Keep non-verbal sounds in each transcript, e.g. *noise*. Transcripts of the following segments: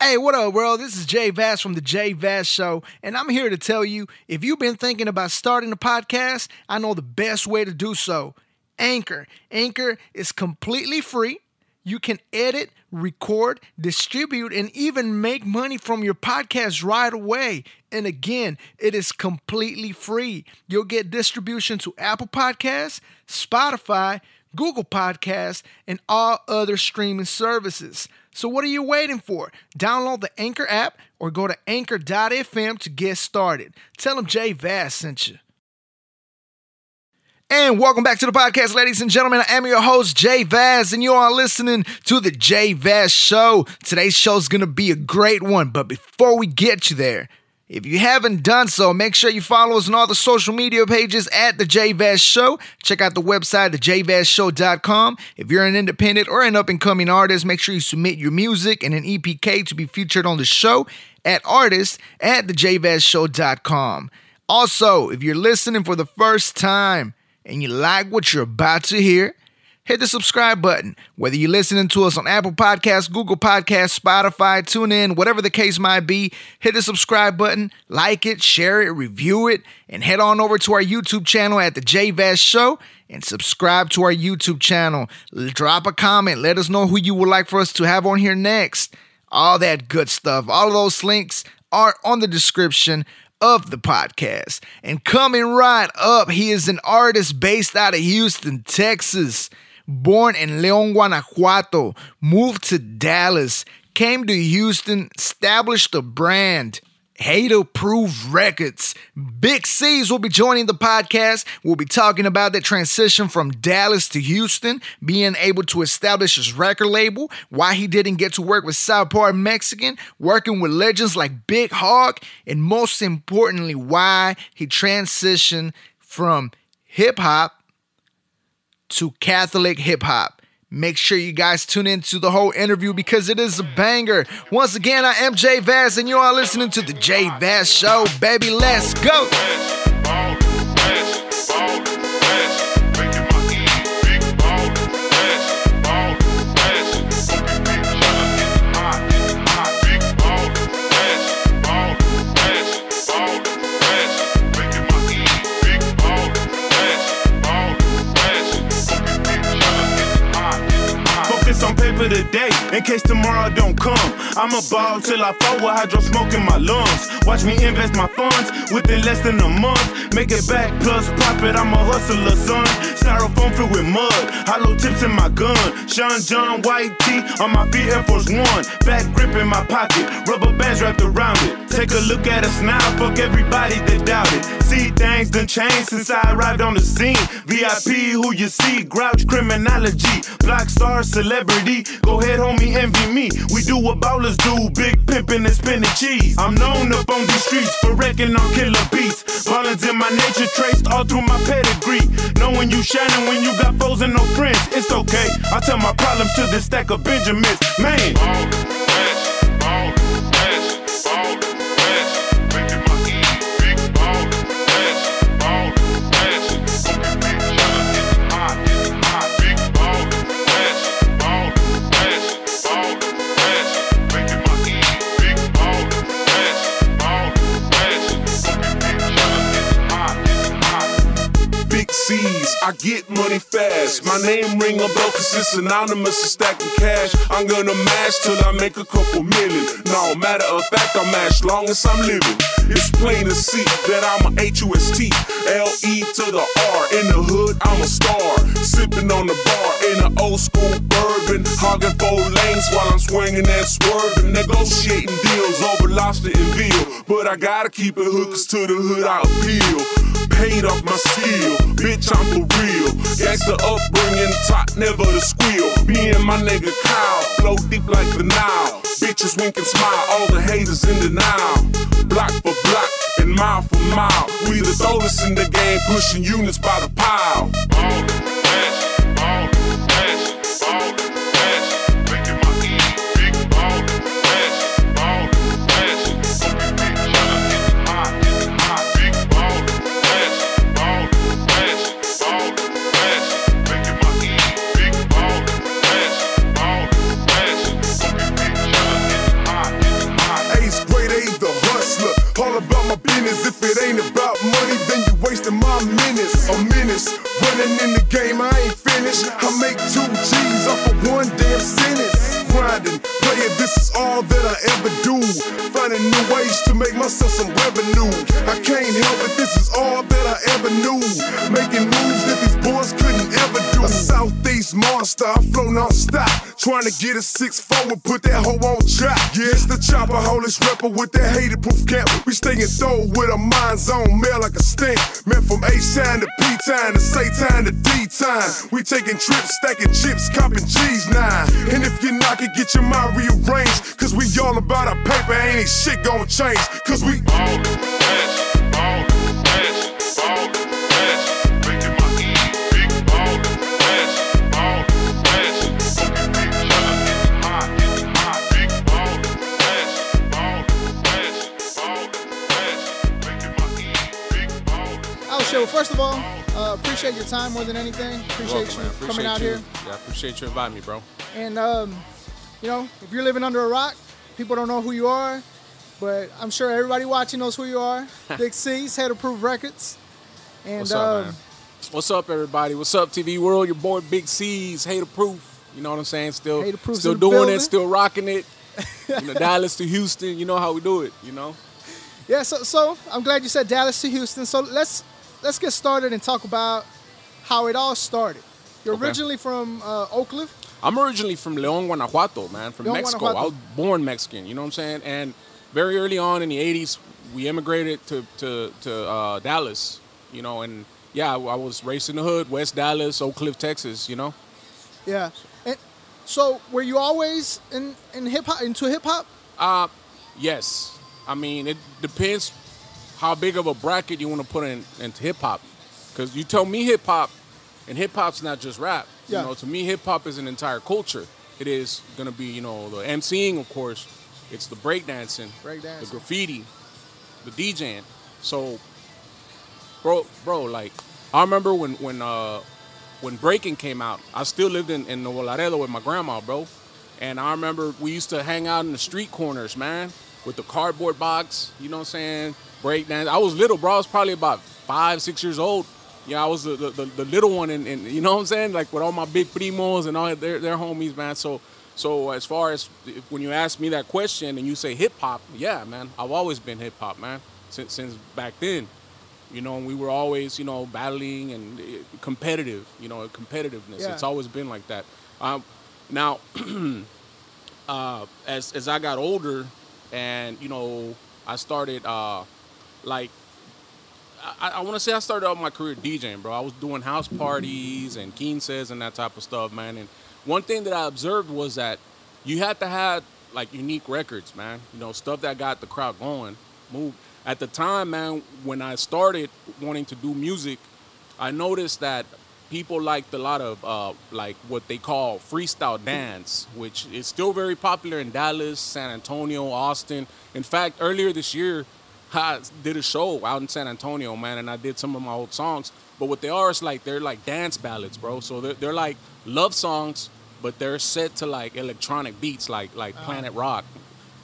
Hey, what up, world? This is Jay Vaz from The Jay Vaz Show, and I'm here to tell you if you've been thinking about starting a podcast, I know the best way to do so. Anchor. Anchor is completely free. You can edit, record, distribute, and even make money from your podcast right away. And again, it is completely free. You'll get distribution to Apple Podcasts, Spotify, Google Podcasts, and all other streaming services. So what are you waiting for? Download the Anchor app or go to anchor.fm to get started. Tell them Jay Vaz sent you. And welcome back to the podcast, ladies and gentlemen. I am your host, Jay Vaz, and you are listening to the Jay Vaz Show. Today's show is going to be a great one, but before we get you there, if you haven't done so, make sure you follow us on all the social media pages at The JVaz Show. Check out the website, thejvazshow.com. If you're an independent or an up and coming artist, make sure you submit your music and an EPK to be featured on the show at artist at thejvazshow.com. Also, if you're listening for the first time and you like what you're about to hear, hit the subscribe button. Whether you're listening to us on Apple Podcasts, Google Podcasts, Spotify, TuneIn, whatever the case might be, hit the subscribe button, like it, share it, review it, and head on over to our YouTube channel at The Jay Vaz Show and subscribe to our YouTube channel. Drop a comment. Let us know who you would like for us to have on here next. All that good stuff. All of those links are on the description of the podcast. And coming right up, he is an artist based out of Houston, Texas born in Leon, Guanajuato, moved to Dallas, came to Houston, established a brand. Hataproof Records. Big Cease will be joining the podcast. We'll be talking about the transition from Dallas to Houston, being able to establish his record label, why he didn't get to work with South Park Mexican, working with legends like Big Hawk, and most importantly, why he transitioned from hip hop to Catholic hip hop. Make sure you guys tune in to the whole interview because it is a banger. Once again, I am Jay Vaz, and you are listening to the Jay Vaz Show, baby. Let's go. Today in case tomorrow don't come. I'm a ball till I fall with hydro smoke in my lungs. Watch me invest my funds within less than a month. Make it back plus profit. I'm a hustler, son. Styrofoam filled with mud. Hollow tips in my gun. Sean John White tee on my feet, Air Force One. Back grip in my pocket. Rubber bands wrapped around it. Take a look at us now. Fuck everybody that doubt it. See things done changed since I arrived on the scene. VIP, who you see? Grouch criminology. Black star celebrity. Go ahead, homie, envy me. We do what ballers do, big pimpin' and spinning cheese. I'm known up on these streets for wrecking on killer beats. Violence in my nature traced all through my pedigree. Knowing you shining when you got foes and no friends. It's okay. I tell my problems to this stack of Benjamins. Man. I get money fast. My name ring a bell cause it's anonymous and stacking cash. I'm gonna mash till I make a couple million. No matter of fact, I'm mash long as I'm living. It's plain to see that I'm a H-U-S-T. L-E to the R. In the hood, I'm a star. Sipping on the bar in an old school bourbon. Hogging four lanes while I'm swinging and swerving. Negotiating deals over lobster and veal. But I gotta keep it hookers to the hood I appeal paid off my skill. Bitch, I'm for real. Gangsta upbringing, top never to squeal. Me and my nigga Kyle flow deep like the Nile. Bitches wink and smile, all the haters in denial. Block for block and mile for mile. We the oldest in the game, pushing units by the pile. If it ain't about money, then you wasting my minutes. A menace. Running in the game, I ain't finished. I make two G's off of one damn sentence. Grinding, playing this all that I ever do. Finding new ways to make myself some revenue. I can't help it, this is all that I ever knew. Making moves that these boys couldn't ever do. A Southeast monster, I flow non-stop. Trying to get a six forward, put that hoe on track. Yeah, it's the chopper, holiest rapper with that Hataproof cap. We staying throw with our minds on mail like a stamp. Man, from H time to P time to say time to D time. We taking trips, stacking chips, copping G's nine. And if you knock it, get your mind rearranged. Cause we all about our paper, ain't ain't shit gonna change. Cause we all the best, all the best, all the. Making my E big, all the all the. Smoking big shot, getting hot, getting hot, big, all the all the all the. Making my E big, all the best. Oh, shit. Well, first of all, uh, appreciate your time more than anything. Appreciate Welcome, you. Appreciate coming out you. here. Yeah, I appreciate you inviting me, bro. And um, you know, if you're living under a rock, people don't know who you are, but I'm sure everybody watching knows who you are. *laughs* Big Cease, Head Approved Records. And What's up, um, man? What's up, everybody? What's up, TV world? Your boy Big Cease, Hater Proof. You know what I'm saying? Still, still doing building. it, still rocking it. you *laughs* know, Dallas to Houston. You know how we do it. You know. yeah, so so I'm glad you said Dallas to Houston. So let's let's get started and talk about how it all started. You're Okay. originally from uh, Oak Cliff. I'm originally from León, Guanajuato, man, from León, Mexico. Guanajuato. I was born Mexican, you know what I'm saying? And very early on in the 80s, we immigrated to to, to uh, Dallas, you know, and yeah, I, I was raised in the hood, West Dallas, Oak Cliff, Texas, you know. Yeah. And so were you always in in hip hop into hip hop? Uh, yes. I mean, it depends how big of a bracket you want to put in into hip hop. Because you tell me hip hop, and hip hop's not just rap. Yeah. You know, to me, hip hop is an entire culture. It is gonna be, you know, the MCing, of course. It's the breakdancing, Breakdancing. the graffiti, the DJing. So, bro, bro, like, I remember when when uh when breaking came out, I still lived in, in Nuevo Laredo with my grandma, bro. And I remember we used to hang out in the street corners, man, with the cardboard box, you know what I'm saying? Breakdance. I was little, bro. I was probably about five, six years old. Yeah, I was the, the, the, little one, and, and you know what I'm saying? Like with all my big primos and all their, their homies, man. So, so as far as when you ask me that question and you say hip hop, yeah, man, I've always been hip hop, man, since, since back then. You know, and we were always, you know, battling and uh, competitive. You know, competitiveness. Yeah. It's always been like that. Um, now, *clears throat* uh, as as I got older, and you know, I started uh, like I, I want to say I started out my career DJing, bro. I was doing house parties and quinces and that type of stuff, man. And one thing that I observed was that you had to have like unique records, man. You know, stuff that got the crowd going, move. At the time, man, when I started wanting to do music, I noticed that people liked a lot of uh, like what they call freestyle dance, which is still very popular in Dallas, San Antonio, Austin. In fact, earlier this year, I did a show out in San Antonio, man, and I did some of my old songs. But what they are is like they're like dance ballads, bro. So they're, they're like love songs, but they're set to like electronic beats, like like Planet Rock.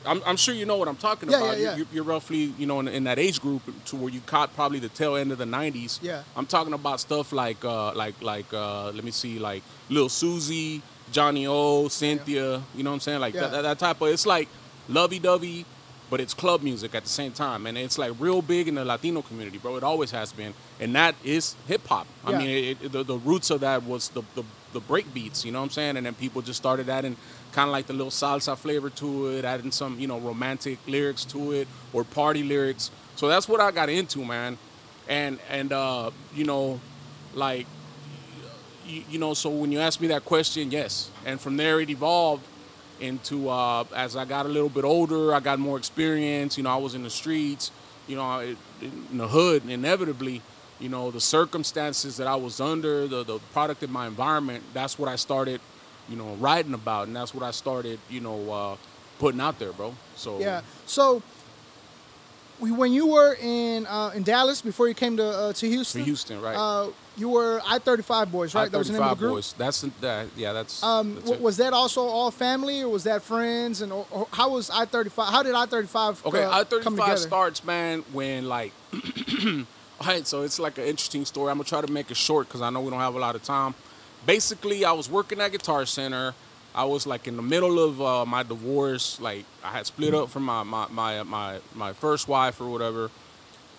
I'm, I'm sure you know what I'm talking Yeah, about. yeah, yeah. You're, you're roughly, you know, in, in that age group to where you caught probably the tail end of the '90s. Yeah. I'm talking about stuff like, uh, like, like, uh, let me see, like Lil Susie, Johnny O, Cynthia. You know what I'm saying? Like Yeah. that, that type of. It's like lovey-dovey, but it's club music at the same time, and it's like real big in the Latino community, bro. It always has been, and that is hip hop. I Yeah. mean, it, it, the, the roots of that was the, the the break beats. You know what I'm saying? And then people just started adding kind of like the little salsa flavor to it, adding some you know romantic lyrics to it or party lyrics. So that's what I got into, man. And and uh, you know, like you, you know, so when you ask me that question, yes. And from there, it evolved into uh, as I got a little bit older, I got more experience. You know, I was in the streets, you know, in the hood. Inevitably, you know, the circumstances that I was under, the the product of my environment. That's what I started, you know, writing about, and that's what I started, you know, uh, putting out there, bro. So Yeah. So when you were in uh, in Dallas before you came to uh, to Houston, to Houston, right? You were I-35 boys, right? That was the of I-35 boys. That's that. Yeah, that's. Um, that's was that also all family, or was that friends? And or, or how was I thirty five? How did I thirty five? Okay, uh, I thirty five starts, man, when like *clears throat* all right, so it's like an interesting story. I'm gonna try to make it short because I know we don't have a lot of time. Basically, I was working at Guitar Center I was like in the middle of uh, my divorce. Like I had split up from my my my my, my first wife or whatever.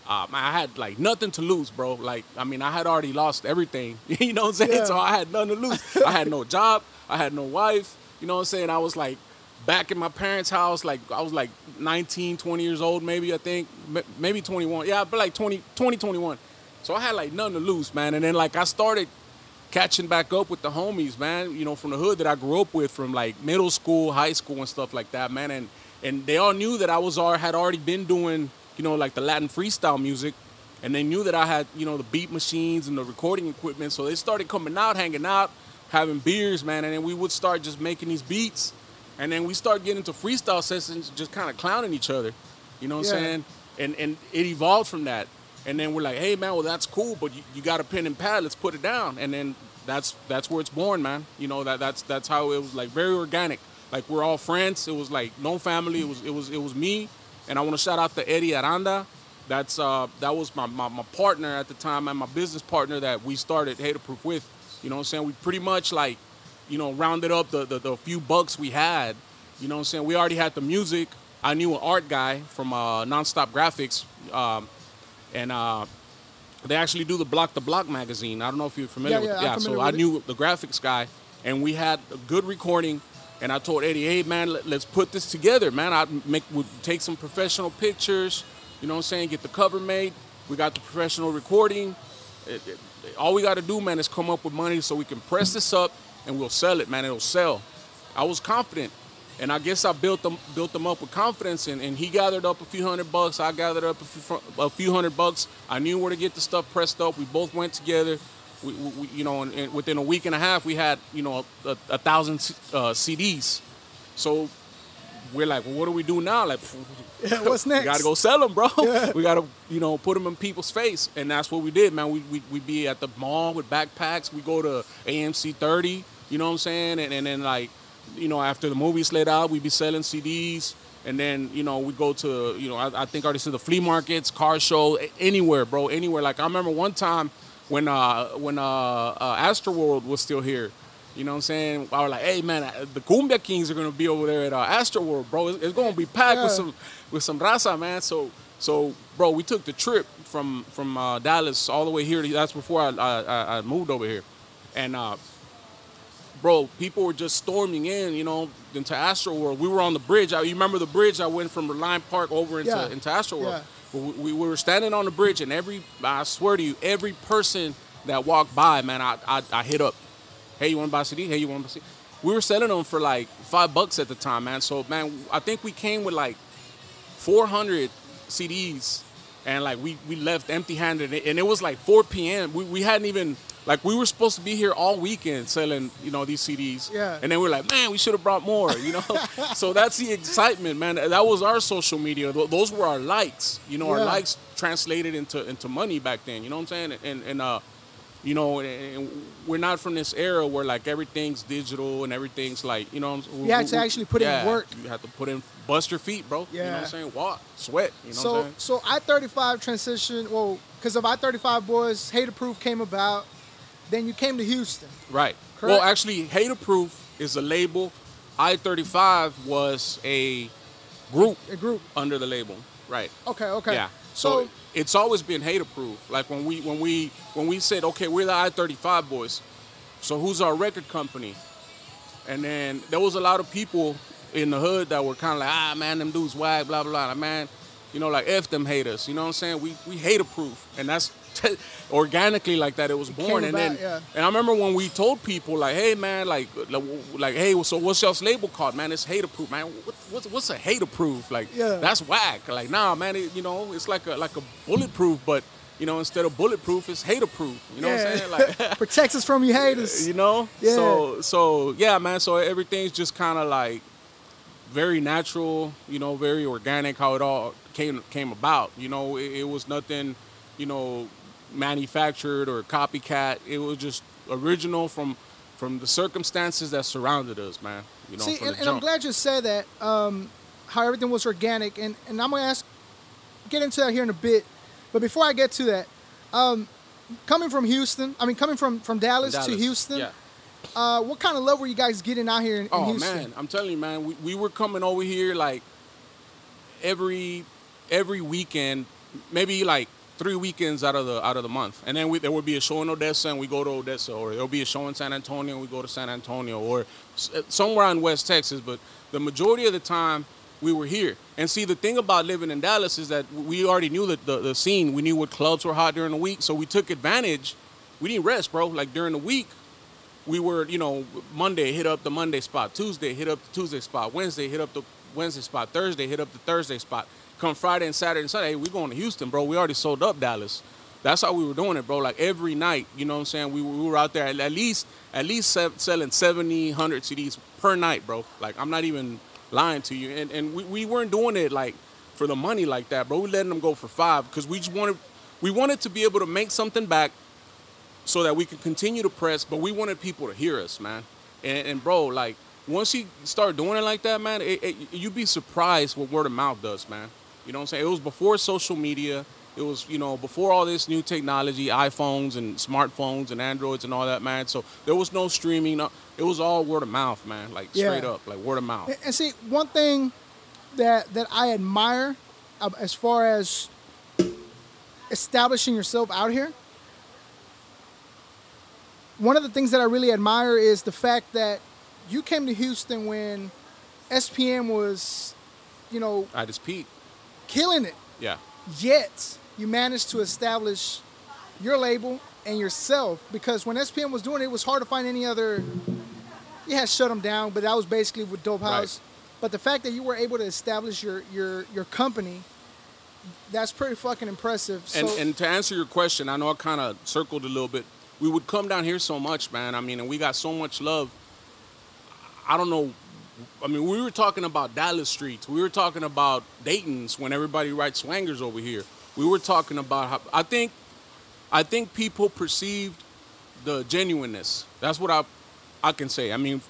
Um, I had like nothing to lose, bro. Like I mean, I had already lost everything. *laughs* you know what I'm saying? Yeah. So I had nothing to lose. I had no job. I had no wife. You know what I'm saying? I was like back in my parents' house. Like I was like 19, 20 years old, maybe I think, M- maybe 21. Yeah, but like 20, 20, 21. So I had like nothing to lose, man. And then like I started catching back up with the homies, man. You know, from the hood that I grew up with, from like middle school, high school, and stuff like that, man. And and they all knew that I was or had already been doing, you know, like the Latin freestyle music, and they knew that I had, you know, the beat machines and the recording equipment. So they started coming out, hanging out, having beers, man. And then we would start just making these beats, and then we start getting into freestyle sessions, just kind of clowning each other. You know what I'm saying? And and it evolved from that. And then we're like, hey man, well that's cool, but you, you got a pen and pad, let's put it down. And then that's that's where it's born, man. You know that that's that's how it was like very organic. Like we're all friends. It was like no family. It was it was it was me. And I want to shout out to Eddie Aranda. That's uh that was my, my my partner at the time and my business partner that we started Haterproof with. You know what I'm saying? We pretty much like, you know, rounded up the, the, the few bucks we had. You know what I'm saying? We already had the music. I knew an art guy from uh, Nonstop Graphics. Um, and uh, they actually do the Block the Block magazine. I don't know if you're familiar Yeah, with yeah, I'm so I with it. knew the graphics guy, and we had a good recording. And I told Eddie, hey man, let, us put this together, man. I make would take some professional pictures. You know what I'm saying? Get the cover made. We got the professional recording. It- it- all we got to do, man, is come up with money so we can press this up and we'll sell it, man. It'll sell. I was confident, and I guess I built them built them up with confidence. And, and he gathered up a few hundred bucks. I gathered up a few, a few hundred bucks. I knew where to get the stuff pressed up. We both went together. We, we, you know, and, and within a week and a half, we had you know a, a, a thousand uh, CDs. So we're like, well, what do we do now? Like, *laughs* yeah, what's next? *laughs* We gotta go sell them, bro. *laughs* We gotta, you know, put them in people's face, and that's what we did, man. We we we be at the mall with backpacks. We go to AMC 30. You know what I'm saying? And and then like, you know, after the movie's let out, we be selling CDs. And then you know we go to you know I, I think already to the flea markets, car show, anywhere, bro, anywhere. Like I remember one time when uh when uh, uh Astroworld was still here. You know what I'm saying? I was like, hey man, uh, the Cumbia Kings are gonna be over there at uh, Astroworld, bro. It's, it's gonna be packed with some with some raza, man. So so bro, we took the trip from from uh, Dallas all the way here. That's before I, I I- I moved over here, and uh, bro, people were just storming in, you know, into Astroworld. We were on the bridge. I, you remember the bridge? I went from Reliant Park over into Yeah. into Astroworld. Yeah. We, we, we were standing on the bridge, and every I swear to you, every person that walked by, man, I I, I hit up. Hey, you want to buy a CD? Hey, you want to buy a CD? We were selling them for like five bucks at the time, man. So, man, I think we came with like 400 CDs, and like we we left empty-handed, and it was like 4 p.m. We we hadn't even like we were supposed to be here all weekend selling, you know, these CDs. Yeah. And then we're like, man, we should have brought more, you know. *laughs* so that's the excitement, man. That was our social media. Those were our likes, you know. Our likes translated into into money back then. You know what I'm saying? And and uh, you know, and- we're not from this era where like everything's digital and everything's like, you know, You had to actually put in yeah, work. You have to put in, bust your feet, bro. Yeah. You know what I'm saying? Walk, sweat. You know what so I'm saying? so I thirty five transition. Well, because of I thirty five boys, Hater Proof came about. Then you came to Houston. Right. Correct? Well, actually, Hater Proof is a label. I 35 was a group A group. under the label. Right. Okay. Okay. Yeah. So, So, it's always been hater proof. Like when we when we when we said, okay, we're the I thirty five boys. So who's our record company? And then there was a lot of people in the hood that were kind of like, ah man, them dudes whack, blah blah blah. Like, man, you know, like f them haters. You know what I'm saying? We we hater proof, and that's *laughs* organically like that. It was born. and then yeah. and I remember when we told people like, hey man, like like, hey, so what's y'all's label called, man? It's hater proof, man. What, what's what's a hater proof? Like Yeah. that's whack. Like, nah, man, it, you know, it's like a like a bulletproof, but you know, instead of bulletproof, it's hater proof. You know what I'm saying? Like, *laughs* protects us from you haters. *laughs* you know? Yeah. So so yeah, man. So everything's just kind of like very natural, you know, very organic how it all came came about. You know, it, it was nothing, you know, manufactured or copycat. It was just original from from the circumstances that surrounded us, man. You know, See, and, and I'm glad you said that. Um, how everything was organic, and and I'm gonna ask, get into that here in a bit. But before I get to that, um, coming from Houston, I mean, coming from from Dallas, to Houston, yeah. Uh, what kind of love were you guys getting out here in, in Oh Houston? man, I'm telling you, man, we, we were coming over here like every every weekend, maybe like three weekends out of the out of the month, and then we, there would be a show in Odessa, and we go to Odessa, or there'll be a show in San Antonio, and we go to San Antonio, or uh, somewhere in West Texas. But the majority of the time, we were here. And see, the thing about living in Dallas is that we already knew that the, the scene. We knew what clubs were hot during the week, so we took advantage. We didn't rest, bro. Like during the week, we were, you know, Monday hit up the Monday spot, Tuesday hit up the Tuesday spot, Wednesday hit up the Wednesday spot, Thursday hit up the Thursday spot. Come Friday and Saturday and Sunday, hey, we going to Houston, bro. We already sold up Dallas. That's how we were doing it, bro. Like every night, you know what I'm saying? We, we were out there at, at least at least se- selling 70, 100 CDs per night, bro. Like I'm not even lying to you. And and we, we weren't doing it like for the money like that, bro. We letting them go for five because we just wanted we wanted to be able to make something back so that we could continue to press, but we wanted people to hear us, man. And, and bro, like once you start doing it like that, man, it, it, you'd be surprised what word of mouth does, man. You know what I'm saying? It was before social media. It was, you know, before all this new technology, iPhones and smartphones and Androids and all that, man. So there was no streaming. It was all word of mouth, man. Like Yeah. straight up, like word of mouth. And- And see, one thing that that I admire uh, as far as establishing yourself out here, one of the things that I really admire is the fact that you came to Houston when SPM was, you know, at its peaked. Killing it. Yeah. Yet you managed to establish your label and yourself because when SPM was doing it, it was hard to find any other. You had shut them down, but that was basically with Dope Right. House. But the fact that you were able to establish your your your company, that's pretty fucking impressive. And so, and to answer your question, I know I kind of circled a little bit. We would come down here so much, man. I mean, and we got so much love. I don't know. I mean, we were talking about Dallas streets. We were talking about Dayton's when everybody writes swangers over here. We were talking about how I think, I think people perceived the genuineness. That's what I, I can say. I mean,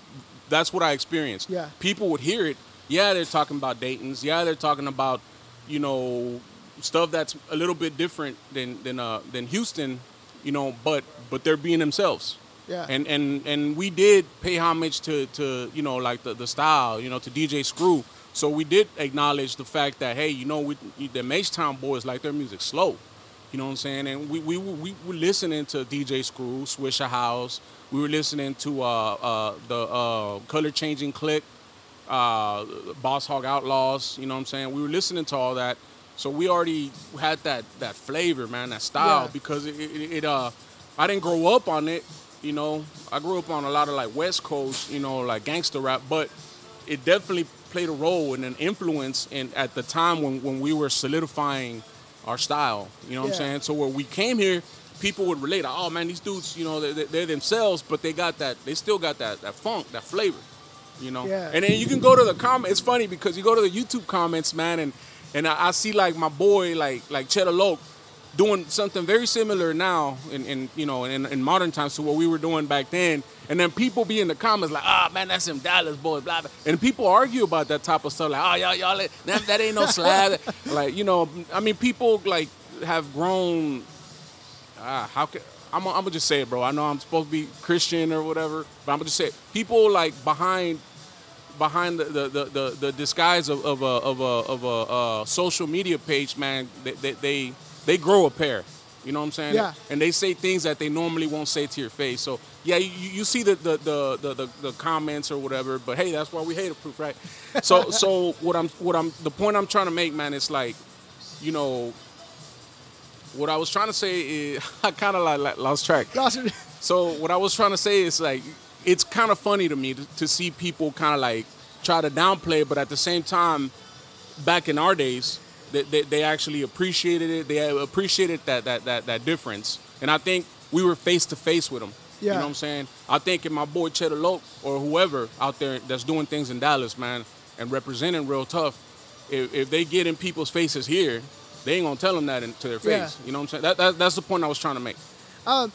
that's what I experienced. Yeah. People would hear it. Yeah, they're talking about Dayton's. Yeah, they're talking about, you know, stuff that's a little bit different than than uh, than Houston, you know. But but they're being themselves. Yeah. And and and we did pay homage to to you know like the the style, you know, to DJ Screw. So we did acknowledge the fact that hey, you know, we the Mage Town boys like their music slow. You know what I'm saying? And we we we were listening to DJ Screw, Swishahouse. We were listening to uh, uh, the uh, Color Changing Click, uh, Boss Hog Outlaws. You know what I'm saying? We were listening to all that, so we already had that that flavor, man, that style. Yeah. Because it, it, it uh, I didn't grow up on it. You know, I grew up on a lot of like West Coast, you know, like gangster rap, but it definitely played a role and an influence in at the time when, when we were solidifying our style. You know what Yeah. I'm saying? So when we came here, people would relate. Oh man, these dudes, you know, they, they're themselves, but they got that. They still got that that funk, that flavor. You know. Yeah. And then you can go to the comment. It's funny because you go to the YouTube comments, man, and and I, I see like my boy, like like Cheddar Loke, doing something very similar now in, in you know in, in modern times to what we were doing back then. And then people be in the comments like, ah man, that's them Dallas boys, blah blah. And people argue about that type of stuff, like, oh y'all y'all that, that ain't no *laughs* slab. like you know, I mean, people like have grown. Ah, how can I'm, I'm gonna just say it, bro. I know I'm supposed to be Christian or whatever, but I'm gonna just say it. people like behind behind the the, the, the, the disguise of, of a of a of a uh, social media page, man. They, they they they grow a pair. You know what I'm saying? Yeah. And they say things that they normally won't say to your face. So yeah, you, you see the the, the the the the comments or whatever. But hey, that's why we hate a proof, right? So *laughs* so what I'm what I'm the point I'm trying to make, man, is like, you know, what I was trying to say is *laughs* I kind of like, like lost track. Lost it. So what I was trying to say is like it's kind of funny to me to, to see people kind of like try to downplay, but at the same time, back in our days, they, they, they actually appreciated it. They appreciated that that that that difference, and I think we were face to face with them. Yeah. You know what I'm saying? I think if my boy Cheddar Loke or whoever out there that's doing things in Dallas, man, and representing real tough, if, if they get in people's faces here, they ain't gonna tell them that in, to their Yeah. face. You know what I'm saying? That, that, that's the point I was trying to make. Uh,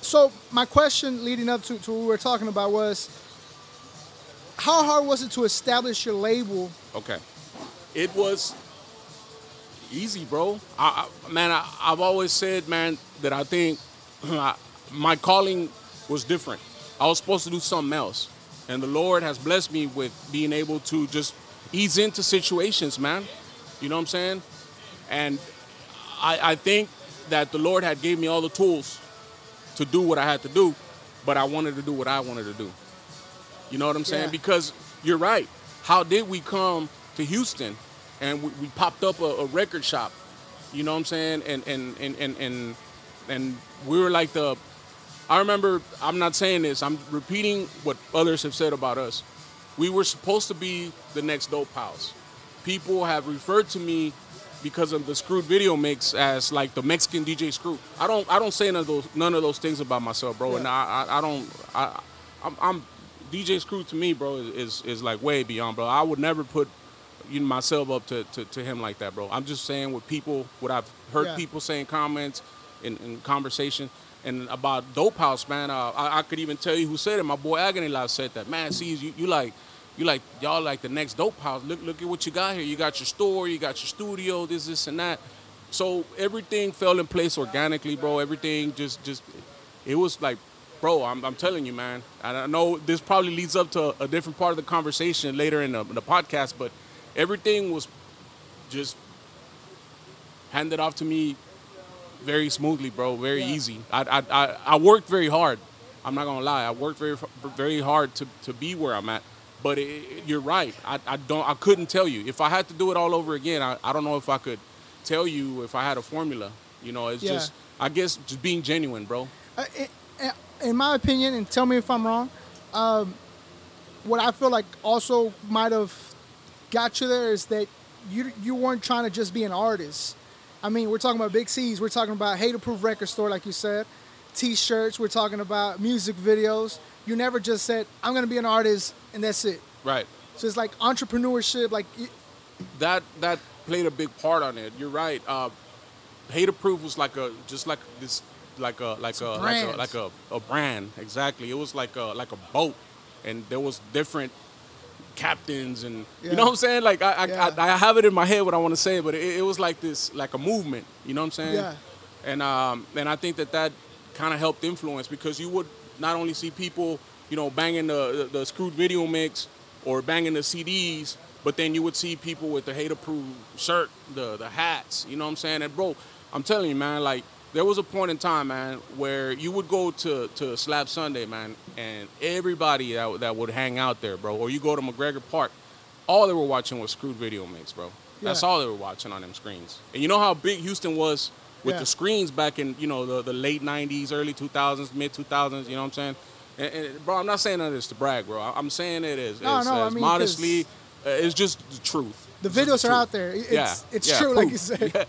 So my question leading up to, to what we were talking about was, how hard was it to establish your label? Okay. It was easy, bro. I, I, man, I, I've always said, man, that I think *clears throat* my calling was different. I was supposed to do something else, and the Lord has blessed me with being able to just ease into situations, man. You know what I'm saying? And I, I think that the Lord had gave me all the tools to do what I had to do, but I wanted to do what I wanted to do. You know what I'm saying? Yeah. Because you're right. How did we come to Houston and we, we popped up a, a record shop? You know what I'm saying? And and and and and and we were like the. I remember. I'm not saying this. I'm repeating what others have said about us. We were supposed to be the next dope house. People have referred to me because of the Screwed video mix as like the Mexican DJ Screw. I don't. I don't say none of those none of those things about myself, bro. And I, I, I don't. I, I'm, I'm DJ Screw to me, bro, is, is is like way beyond, bro. I would never put you know, myself up to, to, to him like that, bro. I'm just saying what people, what I've heard Yeah. people saying comments in, in conversation and about Dope House, man. Uh, I, I could even tell you who said it. My boy Agony Live said that. Man, see, you, you like, you like, y'all like the next Dope House. Look, look at what you got here. You got your store, you got your studio, this, this, and that. So everything fell in place organically, bro. Everything just, just, it was like, bro, I'm, I'm telling you, man. And I know this probably leads up to a different part of the conversation later in the, in the podcast, but everything was just handed off to me very smoothly, bro. Very Yeah. easy. I, I, I, I worked very hard. I'm not gonna lie. I worked very very hard to, to be where I'm at. But it, it- you're right. I, I don't. I couldn't tell you if I had to do it all over again. I, I don't know if I could tell you if I had a formula. You know, it's Yeah. just I guess just being genuine, bro. Uh, in my opinion, and tell me if I'm wrong, um, what I feel like also might have got you there is that you you weren't trying to just be an artist. I mean, we're talking about Big Cease. We're talking about Hataproof Record Store, like you said, T-shirts. We're talking about music videos. You never just said, "I'm gonna be an artist," and that's it. Right. So it's like entrepreneurship. Like, that that played a big part on it. You're right. Uh, Hataproof was like a just like this like a like a, a like a like a, a brand exactly. It was like a like a boat, and there was different captains and you know what I'm saying. Like I I, Yeah. I, I have it in my head what I want to say, but it, it was like this like a movement. You know what I'm saying? Yeah. And um and I think that that kind of helped influence because you would not only see people you know banging the the, the screwed video mix or banging the CDs, but then you would see people with the Hataproof shirt, the the hats. You know what I'm saying? And bro, I'm telling you, man, like there was a point in time, man, where you would go to to Slab Sunday, man, and everybody that that would hang out there, bro, or you go to MacGregor Park, all they were watching was screwed video mix, bro. That's Yeah. all they were watching on them screens. And you know how big Houston was with Yeah. the screens back in you know the, the late '90s, early 2000s, mid 2000s. You know what I'm saying? And, and, bro, I'm not saying that this to brag, bro. I'm saying it as, No, as, no, I mean, modestly. Uh, it's just the truth. the It's videos are truth. out there. It's Yeah, it's yeah, true, like *laughs* you said.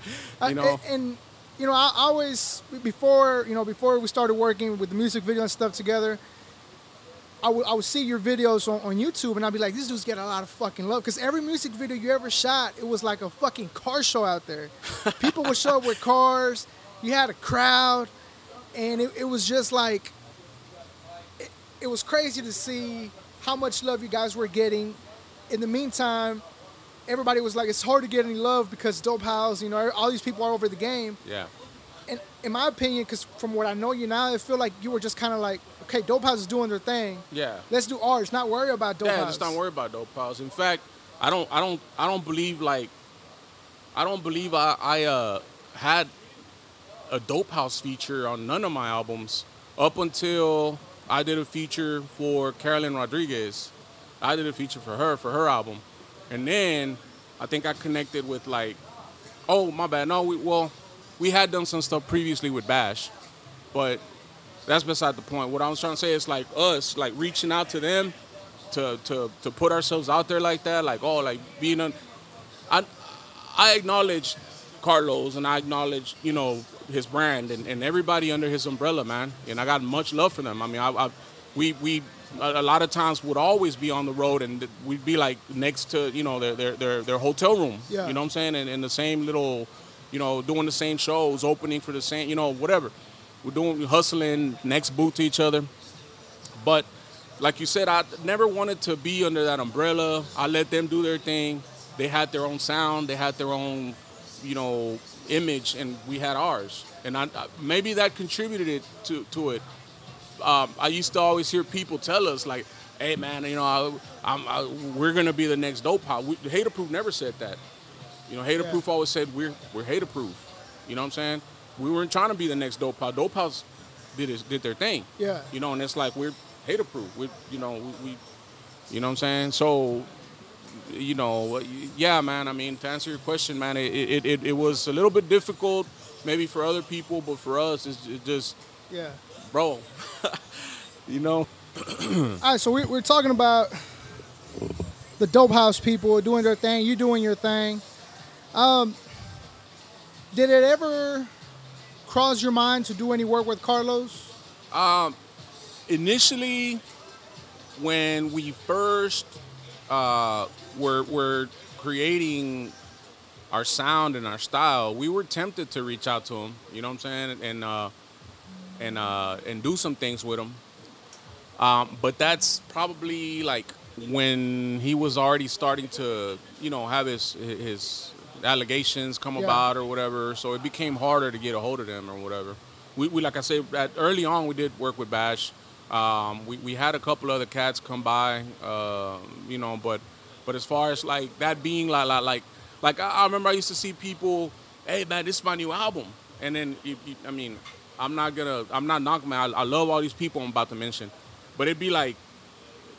You know. and, and, you know, I always before you know before we started working with the music video and stuff together, I would I would see your videos on, on YouTube and I'd be like, these dudes get a lot of fucking love because every music video you ever shot, it was like a fucking car show out there. *laughs* People would show up with cars. You had a crowd, and it, it was just like it, it was crazy to see how much love you guys were getting. In the meantime, everybody was like, it's hard to get any love because Dope House, you know, all these people are over the game. Yeah. And in my opinion, because from what I know you now, I feel like you were just kind of like, okay, Dope House is doing their thing. Yeah. Let's do ours, not worry about Dope house. yeah, just don't worry about dope house. In fact, I don't, I don't, I don't believe like, I don't believe I, I uh, had a dope house feature on none of my albums up until I did a feature for Carolyn Rodriguez. I did a feature for her for her album, and then I think I connected with like, oh my bad, no, we well, we had done some stuff previously with Bash, but that's beside the point. What I was trying to say is like us, like reaching out to them to to to put ourselves out there like that, like oh, like being on. I I acknowledge Carlos and I acknowledge you know his brand and, and everybody under his umbrella, man. And I got much love for them. I mean, I, I we we a a lot of times would always be on the road and we'd be like next to you know their their their, their hotel room. Yeah. You know what I'm saying? And in the same little, you know, doing the same shows, opening for the same, you know, whatever. We're doing hustling next booth to each other. But like you said, I never wanted to be under that umbrella. I let them do their thing. They had their own sound. They had their own, you know, image, and we had ours. And I, I- maybe that contributed to to it. Um, I used to always hear people tell us like, "Hey, man, you know, I, I'm, I, we're gonna be the next dope house." We, Hater Proof never said that. You know, Hater Yeah. Proof always said we're we're Hater Proof. You know what I'm saying? We weren't trying to be the next dope house. Dope house did his, did their thing. Yeah. You know, and it's like we're Hater Proof. We, you know, we, we, you know what I'm saying? So, you know, yeah, man. I mean, to answer your question, man, it it, it, it was a little bit difficult, maybe for other people, but for us, it's it just, Yeah. bro. *laughs* you know. All right, so we, we're talking about the dope house people doing their thing. You doing your thing. Um, did it ever cross your mind to do any work with Carlos? Um, initially when we first uh, were were creating our sound and our style, we were tempted to reach out to him. You know what I'm saying? And uh, and uh, and do some things with him. Um, but that's probably like when he was already starting to, you know, have his his allegations come Yeah. about or whatever. So it became harder to get a hold of them or whatever. We, we like I said, early on we did work with Bash. Um, we, we had a couple other cats come by, uh, you know, but but as far as like that being like like like, like I, I remember I used to see people, hey man, this is my new album, and then you, you, I mean, I'm not gonna I'm not knocking man. I, I love all these people I'm about to mention, but it'd be like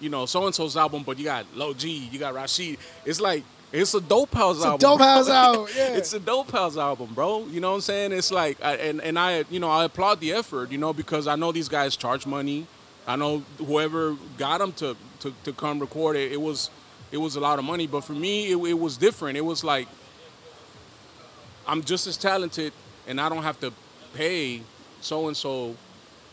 you know, so and so's album, but you got Low G, you got Rasheed. It's like it's a dope house a album. dope bro. house album, *laughs* yeah. it's a dope house album, bro. You know what I'm saying? It's like, I, and and I, you know, I applaud the effort, you know, because I know these guys charge money. I know whoever got them to to, to come record it, it was it was a lot of money. But for me, it, it was different. It was like I'm just as talented, and I don't have to pay so and so.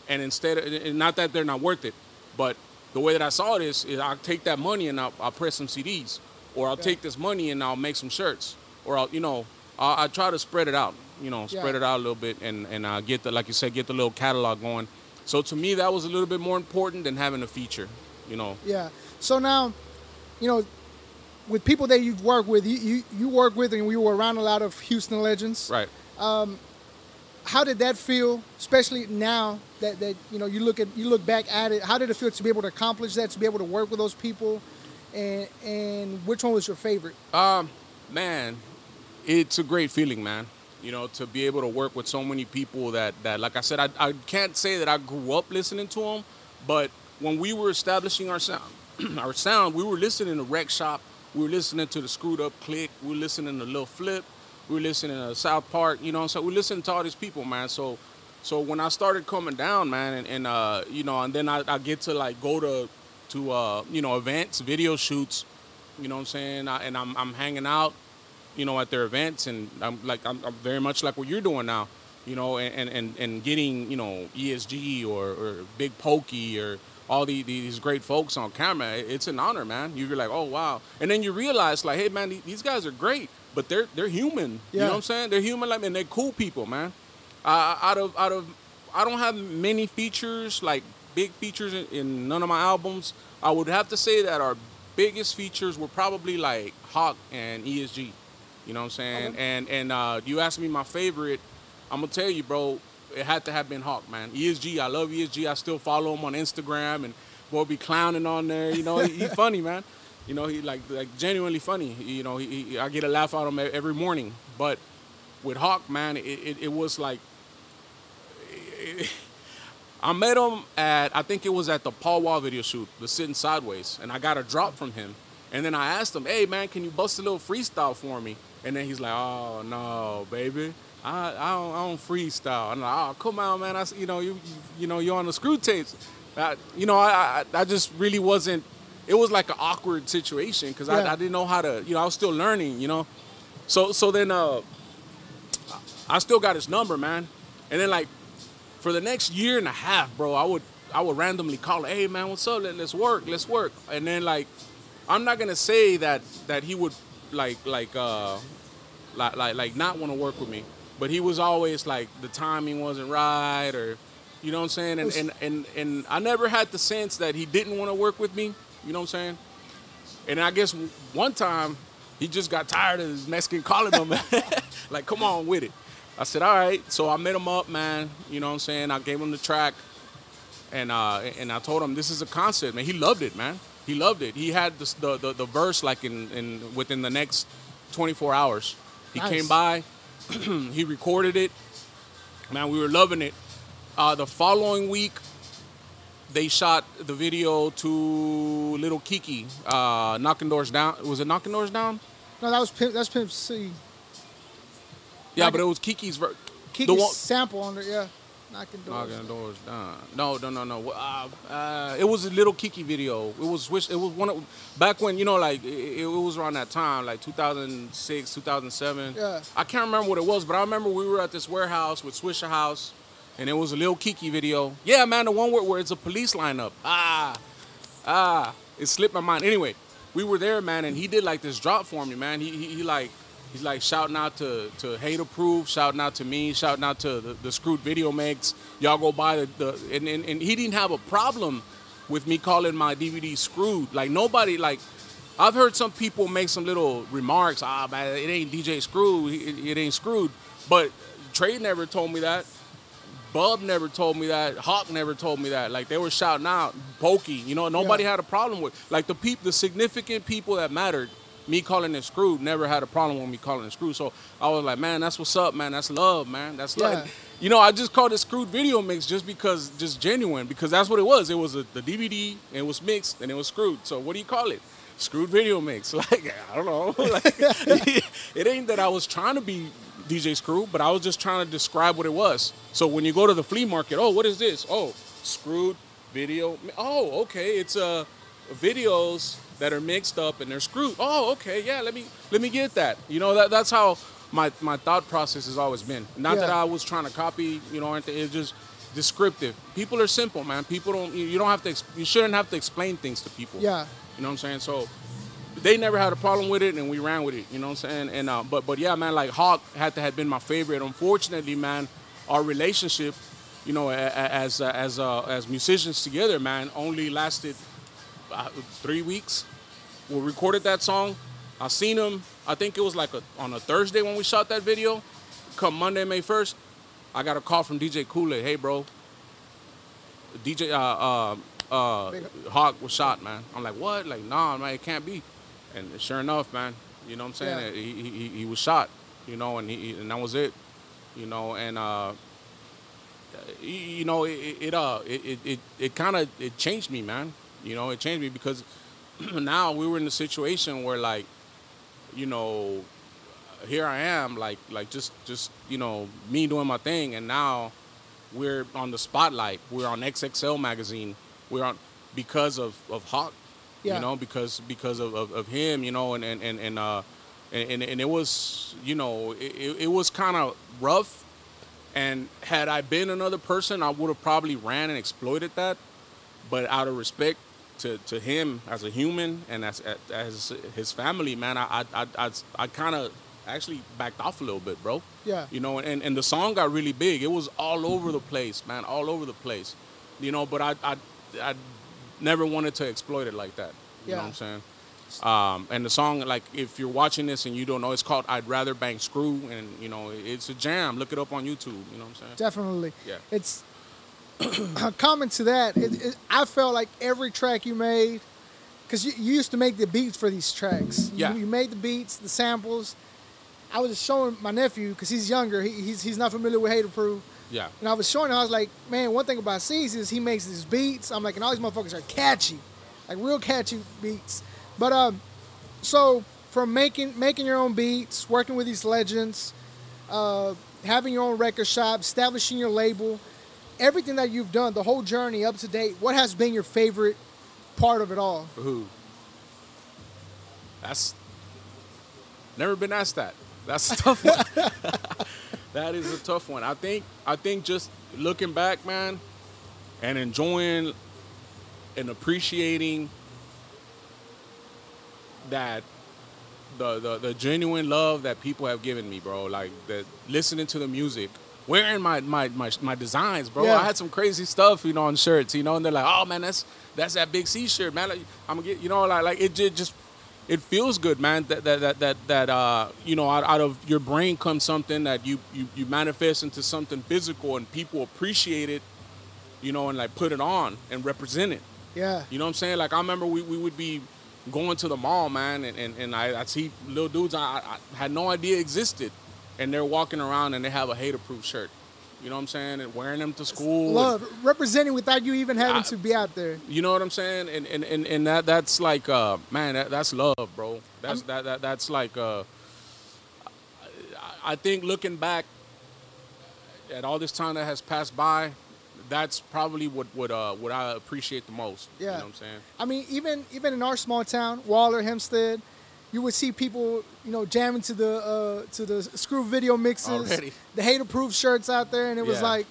And instead, of, not that they're not worth it, but the way that I saw it is, I'll take that money and I'll, I'll press some CDs, or I'll take this money and I'll make some shirts, or I'll, you know, I, I try to spread it out, you know, spread Yeah. it out a little bit, and and uh, get the, like you said, get the little catalog going. So to me, that was a little bit more important than having a feature, you know. Yeah. So now, you know, with people that you've worked with, you, you, you work with and we were around a lot of Houston legends. Right. How did that feel, especially now that, that you know you look at you look back at it? How did it feel to be able to accomplish that, to be able to work with those people, and and which one was your favorite? Um, man, it's a great feeling, man. You know, to be able to work with so many people that, that like I said, I, I can't say that I grew up listening to them, but when we were establishing our sound, *clears throat* our sound, we were listening to Wreckshop, we were listening to the Screwed Up Click, we were listening to Lil Flip, we were listening to South Park, you know, so we listened to all these people, man. So, so when I started coming down, man, and, and uh, you know, and then I, I get to like go to, to uh, you know, events, video shoots, you know what I'm saying, I, and I'm, I'm hanging out, you know, at their events, and I'm like, I'm, I'm very much like what you're doing now, you know, and and, and getting, you know, ESG or, or Big Pokey or all the, these great folks on camera. It's an honor, man. You're like, oh wow, and then you realize, like, hey, man, these guys are great, but they're they're human. You know what I'm saying? They're human, like, and they're cool people, man. Uh, out of out of, I don't have many features like big features in, in none of my albums. I would have to say that our biggest features were probably like Hawk and ESG. You know what I'm saying? And and uh, you asked me my favorite. I'm gonna tell you, bro. It had to have been Hawk, man. ESG, I love ESG. I still follow him on Instagram, and boy be clowning on there. You know, he's he *laughs* funny, man. You know, he like like genuinely funny. You know, he, he, I get a laugh out of him every morning. But with Hawk, man, it, it, it was like *laughs* I met him at I think it was at the Paul Wall video shoot, the sitting sideways, and I got a drop from him. And then I asked him, "Hey man, can you bust a little freestyle for me?" And then he's like, "Oh no, baby, I I don't, I don't freestyle." And I'm like, "Oh come on, man, I you know you you, you know you're on the screw tapes." I, you know, I, I I just really wasn't. It was like an awkward situation because Yeah. I, I didn't know how to. You know, I was still learning. You know, so so then uh, I still got his number, man. And then like for the next year and a half, bro, I would I would randomly call, hey man, what's up? Let, let's work, let's work. And then like, I'm not gonna say that that he would like like uh like like, like not want to work with me, but he was always like the timing wasn't right or you know what I'm saying. And and and, and I never had the sense that he didn't want to work with me. You know what I'm saying? And I guess one time he just got tired of his Mexican calling him, *laughs* like, come on with it. I said, all right. So I met him up, man. You know what I'm saying? I gave him the track. and uh, and I told him this is a concept, man. He loved it, man. He loved it. He had this, the, the the verse like in, in within the next 24 hours. He Nice. came by, *clears throat* he recorded it. Man, we were loving it. Uh, the following week, they shot the video to Little Keke, uh, knocking doors down. Was it knocking doors down? No, that was Pimp. That's Pimp C. Yeah, Knocking- but it was Keke's ver- Keke's one- sample on there. Yeah, knocking doors. Knocking doors down. No, no, no, no. Uh, uh, it was a little Keke video. It was which it was one of back when you know like it, it was around that time, like 2006, 2007. Yeah. I can't remember what it was, but I remember we were at this warehouse with Swishahouse, and it was a little Keke video. Yeah, man, the one where, where it's a police lineup. Ah, ah, it slipped my mind. Anyway, we were there, man, and he did like this drop for me, man. He he, he like. He's like shouting out to, to Hataproof, shouting out to me, shouting out to the, the Screwed Video Mix. Y'all go buy the, the and, and, and he didn't have a problem with me calling my DVD Screwed. Like nobody, like, I've heard some people make some little remarks, ah, man, it ain't DJ Screwed, it, it ain't Screwed. But Trae never told me that. Bub never told me that. Hawk never told me that. Like they were shouting out, Pokey. You know, nobody Yeah. had a problem with. Like the peop, the significant people that mattered. Me calling it screwed never had a problem with me calling it screwed. So I was like, man, that's what's up, man. That's love, man. That's Yeah. love. You know, I just called it screwed video mix just because, just genuine, because that's what it was. It was a, the DVD, and it was mixed, and it was screwed. So what do you call it? Screwed video mix. *laughs* Like I don't know. *laughs* Like, *laughs* it ain't that I was trying to be DJ Screw, but I was just trying to describe what it was. So when you go to the flea market, oh, what is this? Oh, screwed video. Oh, okay, it's uh videos that are mixed up and they're screwed. Oh, okay, yeah, let me let me get that. You know that that's how my my thought process has always been. Not that I was trying to copy, you know, anything. It's just descriptive. People are simple, man. People don't. You don't have to. You shouldn't have to explain things to people. Yeah. You know what I'm saying? So they never had a problem with it, and we ran with it. You know what I'm saying? And uh, but but yeah, man, like Hawk had to have been my favorite. Unfortunately, man, our relationship, you know, as uh, as uh, as musicians together, man, only lasted uh, three weeks. We recorded that song. I seen him. I think it was like a, on a Thursday when we shot that video. Come Monday, May first, I got a call from DJ Kool Aid. Hey, bro. DJ uh, uh, uh, Hawk was shot, man. I'm like, what? Like, nah, man, it can't be. And sure enough, man, you know what I'm saying? Yeah. He, he, he was shot, you know, and he and that was it, you know, and uh, you know, it, it- uh, it it it, it kind of it changed me, man. You know, it changed me because *clears throat* now we were in a situation where like, you know, here I am, like like just just you know me doing my thing, and now we're on the spotlight. We're on XXL magazine. We're on because of of Hawk, Yeah. you know, because because of, of, of him, you know, and and and, and uh, and, and it was you know it, it, it was kind of rough. And had I been another person, I would have probably ran and exploited that. But out of respect to, to him as a human and as as his family, man, I I I, I, kind of actually backed off a little bit, bro. Yeah. You know, and, and the song got really big. It was all over the place, man, all over the place. You know, but I I, I never wanted to exploit it like that. You know what I'm saying? Um, and the song, like, if you're watching this and you don't know, it's called "I'd Rather Bang Screw," and you know, it's a jam. Look it up on YouTube. You know what I'm saying? Definitely. Yeah. It's *clears throat* a comment to that. It, it, I felt like every track you made, because you, you used to make the beats for these tracks. You, Yeah. You made the beats, the samples. I was just showing my nephew because he's younger. He, he's he's not familiar with Hataproof. Yeah. And I was showing him, I was like, man, one thing about C's is he makes these beats. I'm like, and all these motherfuckers are catchy, like real catchy beats. But um, so from making making your own beats, working with these legends, uh, having your own record shop, establishing your label, everything that you've done, the whole journey up to date, what has been your favorite part of it all? Who? That's never been asked that. That's a tough one. *laughs* that is a tough one. I think I think just looking back, man, and enjoying and appreciating that the, the the genuine love that people have given me, bro. Like the listening to the music, wearing my my my, my designs, bro. Yeah. I had some crazy stuff, you know, on shirts, you know, and they're like, oh man, that's that's that big C shirt, man. Like, I'm gonna get, you know, like like it ju- just it feels good, man. That that that that, that uh, you know, out, out of your brain comes something that you, you you manifest into something physical, and people appreciate it you know, and like put it on and represent it. Yeah. You know what I'm saying? Like I remember we, we would be going to the mall, man, and, and, and I, I'd see little dudes I, I had no idea existed, and they're walking around and they have a Hataproof shirt. You know what I'm saying? And wearing them to school. Love representing without you even having I- to be out there. You know what I'm saying? And and, and, and that that's like uh man, that, that's love, bro. That's that, that that's like uh I- I think looking back at all this time that has passed by, that's probably what what uh what I appreciate the most. You Yeah. know what I'm saying? I mean, even even in our small town, Waller, Hempstead, you would see people, you know, jamming to the uh, to the screw video mixes, Already. the Hataproof shirts out there, and it was Yeah. like,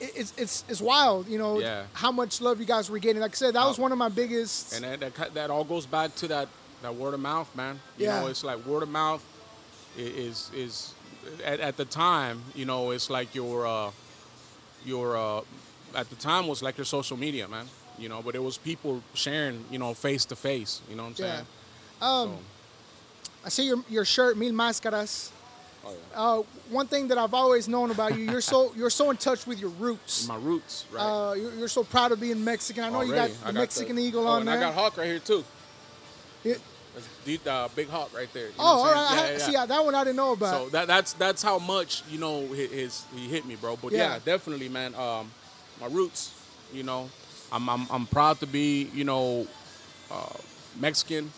it's it's it's wild, you know, Yeah. how much love you guys were getting. Like I said, that was Oh. one of my biggest. And that, that that all goes back to that that word of mouth, man. You Yeah. know, it's like word of mouth is is at, at the time, you know, it's like your uh your uh at the time was like your social media, man. You know, but it was people sharing, you know, face to face. You know what I'm Yeah. Um, I see your your shirt, Mil Máscaras. Oh, yeah. Uh, one thing that I've always known about you, you're so *laughs* you're so in touch with your roots. My roots, right? Uh, you're, you're so proud of being Mexican. I know you got Already. the I Mexican eagle oh, on and there. I got Hawk right here too. Yeah. That's deep, uh, big Hawk right there. You Oh, all right. I- Yeah, yeah, See, that one I didn't know about. So that that's that's how much you know his, his he hit me, bro. But Yeah. yeah, definitely, man. Um, my roots, you know, I'm I'm, I'm proud to be, you know, uh, Mexican.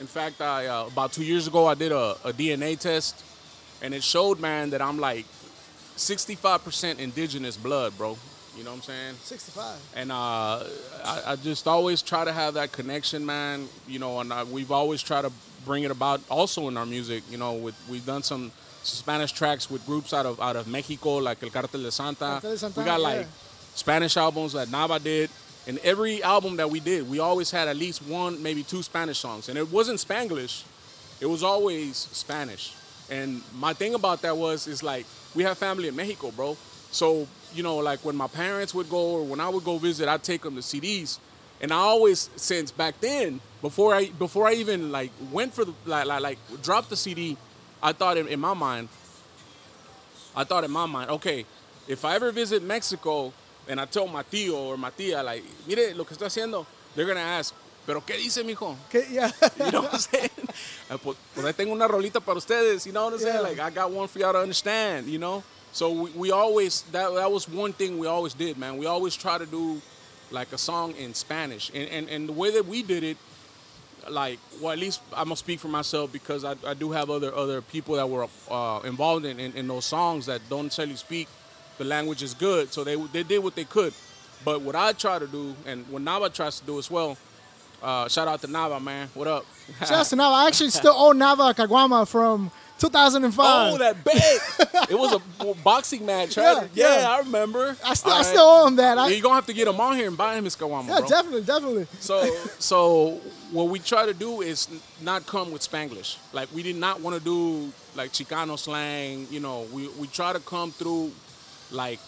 In fact, I uh, about two years ago I did a, a DNA test, and it showed, man, that I'm like 65% indigenous blood, bro. You know what I'm saying? 65. and uh, I, I just always try to have that connection, man. You know, and uh, we've always tried to bring it about also in our music. You know, with we've done some Spanish tracks with groups out of out of Mexico, like El Cartel de Santa. Cartel de Santa, we got like. Spanish albums that Nava did. And every album that we did, we always had at least one, maybe two Spanish songs. And it wasn't Spanglish, it was always Spanish. And my thing about that was, is like, we have family in Mexico, bro. So, you know, like when my parents would go or when I would go visit, I'd take them to CDs. And I always, since back then, before I before I even like went for the like like, like dropped the CD, I thought in, in my mind, I thought in my mind, okay, if I ever visit Mexico and I tell my tío or my tía, like, mire lo que estoy haciendo, they're gonna ask, pero qué dice, mijo? Okay, yeah. You know what I'm saying? Uh, *laughs* Pues, pues ahí tengo una rolita para ustedes. You know what I'm saying? Yeah. Like I got one for y'all to understand. You know. So we, we always that that was one thing we always did, man. We always try to do like a song in Spanish, and and, and the way that we did it, like well at least I'm gonna speak for myself because I, I do have other other people that were uh, involved in, in in those songs that don't necessarily speak the language is good, so they they did what they could. But what I try to do, and what Nava tries to do as well. Uh, shout out to Nava, man. What up? Shout out to Nava. I actually still owe Nava Caguama from 2005. Oh, that bet. it was a boxing match, Yeah, right? Yeah, yeah. I remember. I still, All I still owe him that. I, You're gonna have to get him on here and buy him his Caguama, yeah, bro. definitely, definitely. So, so what we try to do is not come with Spanglish. Like we did not want to do like Chicano slang. You know, we we try to come through like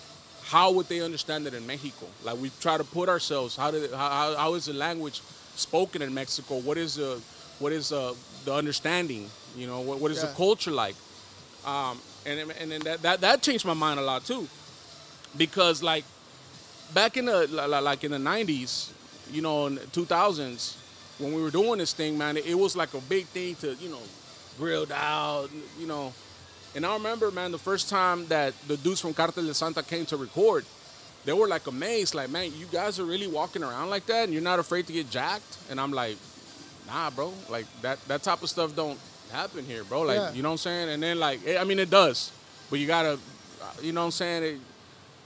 how would they understand it in Mexico? Like we try to put ourselves. How did how, how, is the language spoken in Mexico? What is the what is uh, the understanding? You know, what, what is Yeah. the culture like? Um, and and then that, that that changed my mind a lot too, because like back in the li- li- like in the 90s you know in the 2000s when we were doing this thing man it was like a big thing to you know grilled out you know and i remember man the first time that the dudes from cartel de santa came to record they were like amazed like man you guys are really walking around like that and you're not afraid to get jacked? And i'm like nah bro. Like that that type of stuff don't happen here bro. Like Yeah. you know what i'm saying? And then like eh, i mean it does. But you gotta you know what i'm saying? It,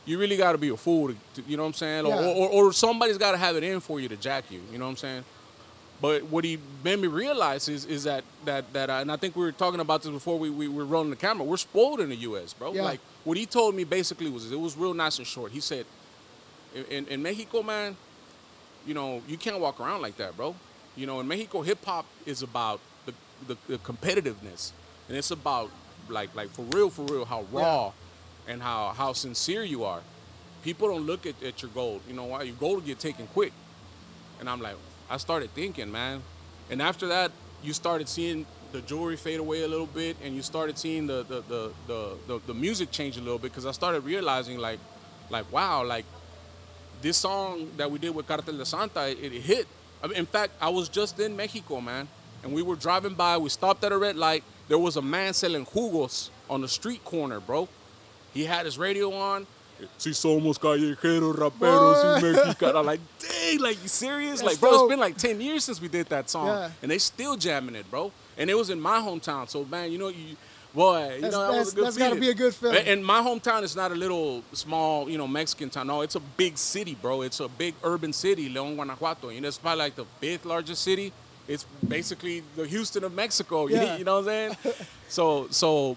you really got to be a fool to, to- you know what I'm saying? Or, or, or somebody's got to have it in for you to jack you, you know what I'm saying? But what he made me realize is is that that that uh, and I think we were talking about this before we, we were rolling the camera. We're spoiled in the U.S., bro. Yeah. Like what he told me basically was it was real nice and short. He said, in, in, in Mexico, man, you know you can't walk around like that, bro. You know, in Mexico, hip hop is about the, the, the competitiveness, and it's about like like for real, for real, how raw and how how sincere you are. People don't look at, at your gold. You know why? Your gold will get taken quick. And I'm like, I started thinking, man. And after that, you started seeing the jewelry fade away a little bit, and you started seeing the the the the, the, the music change a little bit because I started realizing like, like wow, like this song that we did with Cartel de Santa, it, it hit. I mean, in fact, I was just in Mexico, man, and we were driving by. We stopped at a red light. There was a man selling jugos on the street corner, bro. He had his radio on. Si somos callejeros, raperos y *laughs* mexicanos. I'm like, dang, like, you serious? That's like, bro, dope. it's been like 10 years since we did that song. Yeah. And they still jamming it, bro. And it was in my hometown. So, man, you know, you, boy, you That's- know, that was that's- a good that's gotta be a good feeling. And- my hometown is not a little small, you know, Mexican town. No, it's a big city, bro. It's a big urban city, León, Guanajuato. You know, it's probably like the fifth largest city. It's basically the Houston of Mexico. you- *laughs* Yeah. You know what I'm saying? so, so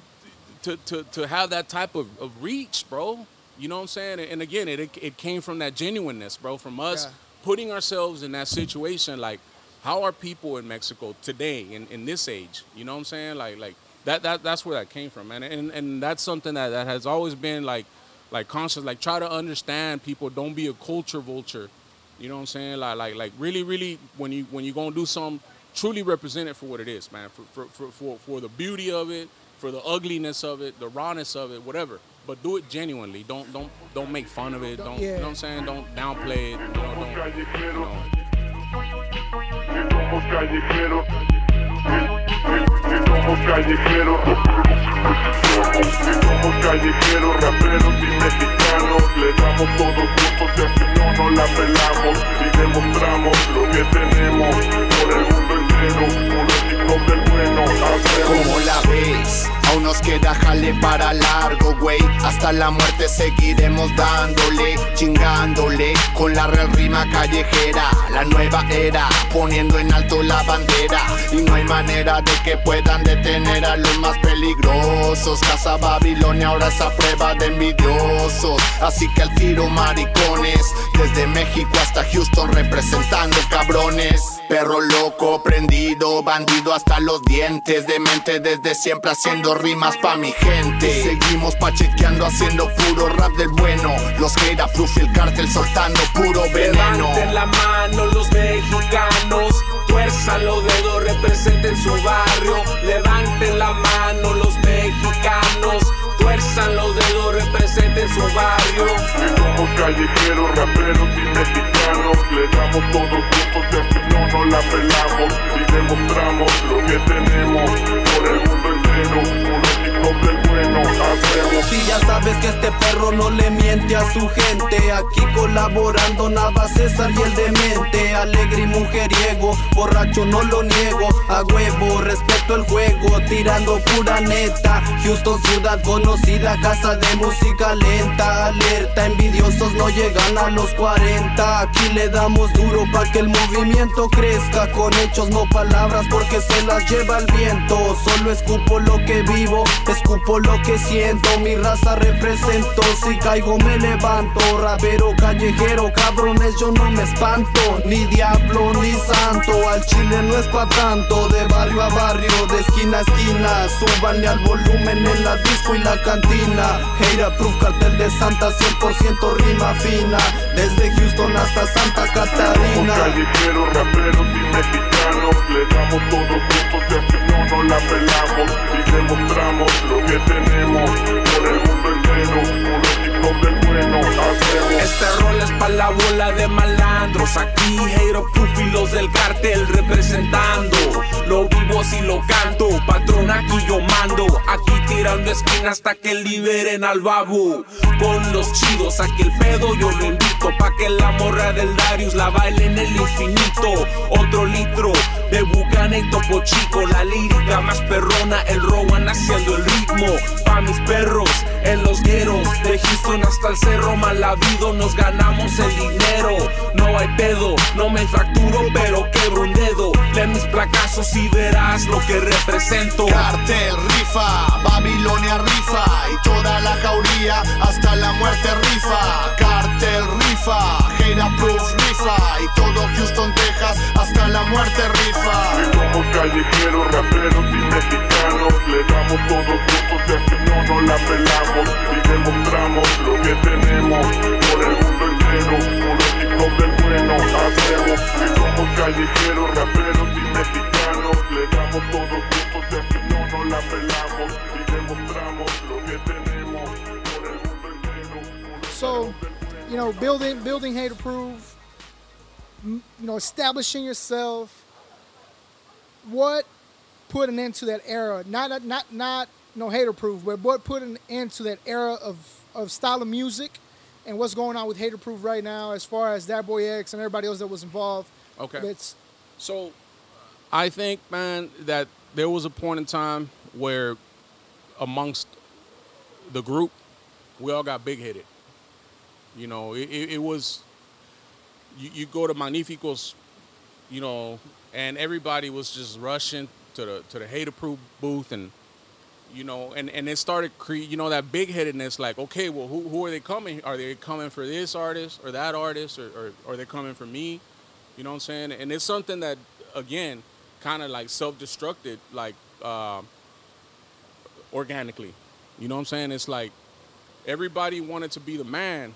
to, to, to have that type of, of reach, bro, you know what I'm saying? And, again, it, it came from that genuineness, bro, from us Yeah. putting ourselves in that situation. Like, how are people in Mexico today, in, in this age? You know what I'm saying? Like, like that, that that's where that came from, man. And, and that's something that, that has always been like, like conscious. Like, try to understand people. Don't be a culture vulture. You know what I'm saying? Like, like, like really, really, when you when you gonna do something, truly represent it for what it is, man. For for, for, for for the beauty of it, for the ugliness of it, the rawness of it, whatever. But do it genuinely. Don't don't don't make fun of it. Don't you Yeah. know what I'm saying? Don't downplay it. You know, don't, you know. ¿Cómo la ves? Aún nos queda jale para largo, güey. Hasta la muerte seguiremos dándole, chingándole con la real rima callejera. La nueva era, poniendo en alto la bandera. Y no hay manera de que puedan detener a los más peligrosos. Casa Babilonia ahora es a prueba de envidiosos. Así que al tiro, maricones. Desde México hasta Houston representando cabrones. Perro loco, prendido, bandido hasta los dientes. De mente desde siempre haciendo rimas pa' mi gente. Seguimos pachequeando, haciendo puro rap del bueno. Los Geira Proof y el cartel soltando puro veneno. Levanten la mano los mexicanos, tuerzan los dedos, representen su barrio. Levanten la mano los mexicanos, tuerzan los dedos, representen su barrio. Si somos callejeros, raperos y mexicanos, le damos todos juntos y así no nos la pelamos y demostramos lo que tenemos por el mundo entero, hijos del bueno. Y ya sabes que este perro no le miente a su gente. Aquí colaborando nada César y el demente. Alegre y mujeriego, borracho no lo niego. A huevo, respeto el juego, tirando pura neta. Houston, ciudad conocida, casa de música lenta. Alerta, envidiosos no llegan a los 40. Aquí le damos duro pa' que el movimiento crezca. Con hechos, no palabras, porque se las lleva el viento. Solo escupo lo que vivo, escupo lo que siento. Mi raza represento, si caigo me levanto. Rapero callejero, cabrones, yo no me espanto. Ni diablo ni santo, al chile no es pa' tanto. De barrio a barrio, de esquina a esquina. Súbanle al volumen en la disco y la cantina. Heira Proof, cartel de Santa, 100% rima fina. Desde Houston hasta Santa Somos Catarina. callejeros, raperos y mexicanos, le damos todos juntos y así no nos la pelamos y demostramos lo que tenemos por el mundo entero, Este rol es pa' la bola de malandros. Aquí Hero Proof y los del cartel representando. Lo vivo si lo canto Patrón aquí yo mando. Aquí tirando esquina hasta que liberen al babo. Con los chidos aquí el pedo yo lo invito. Pa' que la morra del Darius la baile en el infinito. Otro litro de Bucana y Topo Chico. La lírica más perrona El Rowan haciendo el ritmo. Pa' mis perros en los gueros De hasta el cerro mal habido Nos ganamos el dinero. No hay pedo, no me fracturo Pero quebro un dedo. Lee mis placazos y verás lo que represento. Cartel rifa, Babilonia rifa y toda la jauría hasta la muerte rifa. Cartel rifa, Heira Proof rifa y todo Houston, Texas hasta la muerte rifa. Si somos callejeros, raperos y mexicanos, le damos todos juntos y así no nos la pelamos y demostramos lo que tenemos por el mundo entero, know, building building Hataproof, m- you know, establishing yourself. What put an end to that era? Not not not no Hataproof, but what put an end to that era of of style of music, and what's going on with Hataproof right now, as far as that boy X and everybody else that was involved. Okay. That's So, I think, man, that there was a point in time where, amongst the group, we all got big headed. You know, it, it, it was. You, you go to Magnificos, you know, and everybody was just rushing to the to the Hataproof booth and. You know, and, and it started cre- you know that big headedness like okay well who, who are they coming are they coming for this artist or that artist or, or, or are they coming for me you know what I'm saying? And it's something that, again, kind of like self-destructed, like uh, organically. You know what I'm saying? It's like everybody wanted to be the man.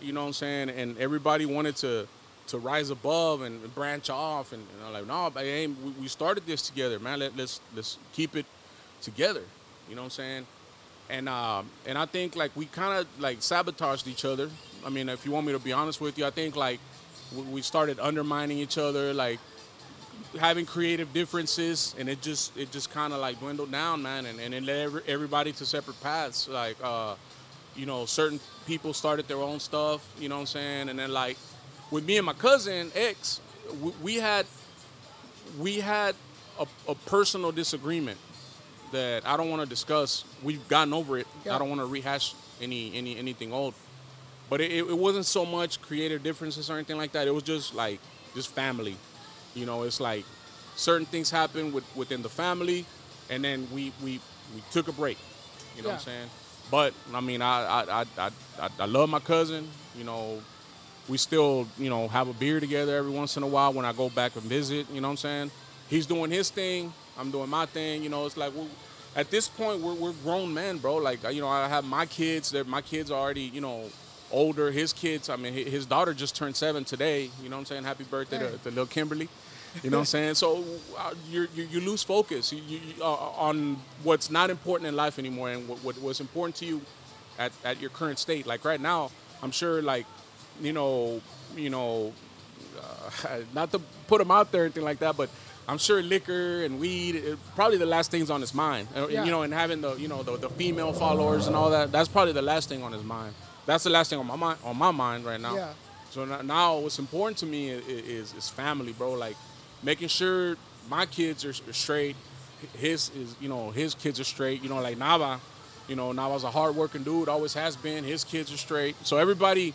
You know what I'm saying? And everybody wanted to to rise above and branch off. And, and I'm like, no, but we, we started this together, man. Let, let's let's keep it together. You know what I'm saying? And um, and I think like we kind of like sabotaged each other. I mean, if you want me to be honest with you, I think like we- we started undermining each other, like having creative differences, and it just it just kind of like dwindled down, man, and, and it led every, everybody to separate paths. Like, uh, you know, certain people started their own stuff, you know what I'm saying, and then like with me and my cousin X, we, we had we had a, a personal disagreement that I don't want to discuss. We've gotten over it. Yeah. I don't want to rehash any any anything old. But it, it wasn't so much creative differences or anything like that. It was just like just family. You know, it's like certain things happen with, within the family, and then we we we took a break. You know what I'm saying? But I mean, I I, I I I love my cousin. You know, we still you know have a beer together every once in a while when I go back and visit. You know what I'm saying? He's doing his thing. I'm doing my thing. You know, it's like we at this point we're we're grown men, bro. Like you know, I have my kids. They're, my kids are already you know older. His kids. I mean, his daughter just turned seven today. You know what I'm saying? Happy birthday to, to little Kimberly. You know what I'm saying? So uh, you you you lose focus you, you, you- uh, on what's not important in life anymore, and what, what what's important to you at, at your current state. Like right now, I'm sure like you know you know uh, *laughs* not to put him out there or anything like that, but I'm sure liquor and weed uh, probably the last things on his mind. Uh, Yeah. You know, and having the you know the, the female followers and all that. That's probably the last thing on his mind. That's the last thing on my mind on my mind right now. Yeah. So now, now what's important to me is, is is family, bro. Like making sure my kids are, straight. His is you know his kids are straight. You know like Nava, you know Nava's a hardworking dude, always has been. His kids are straight. So everybody,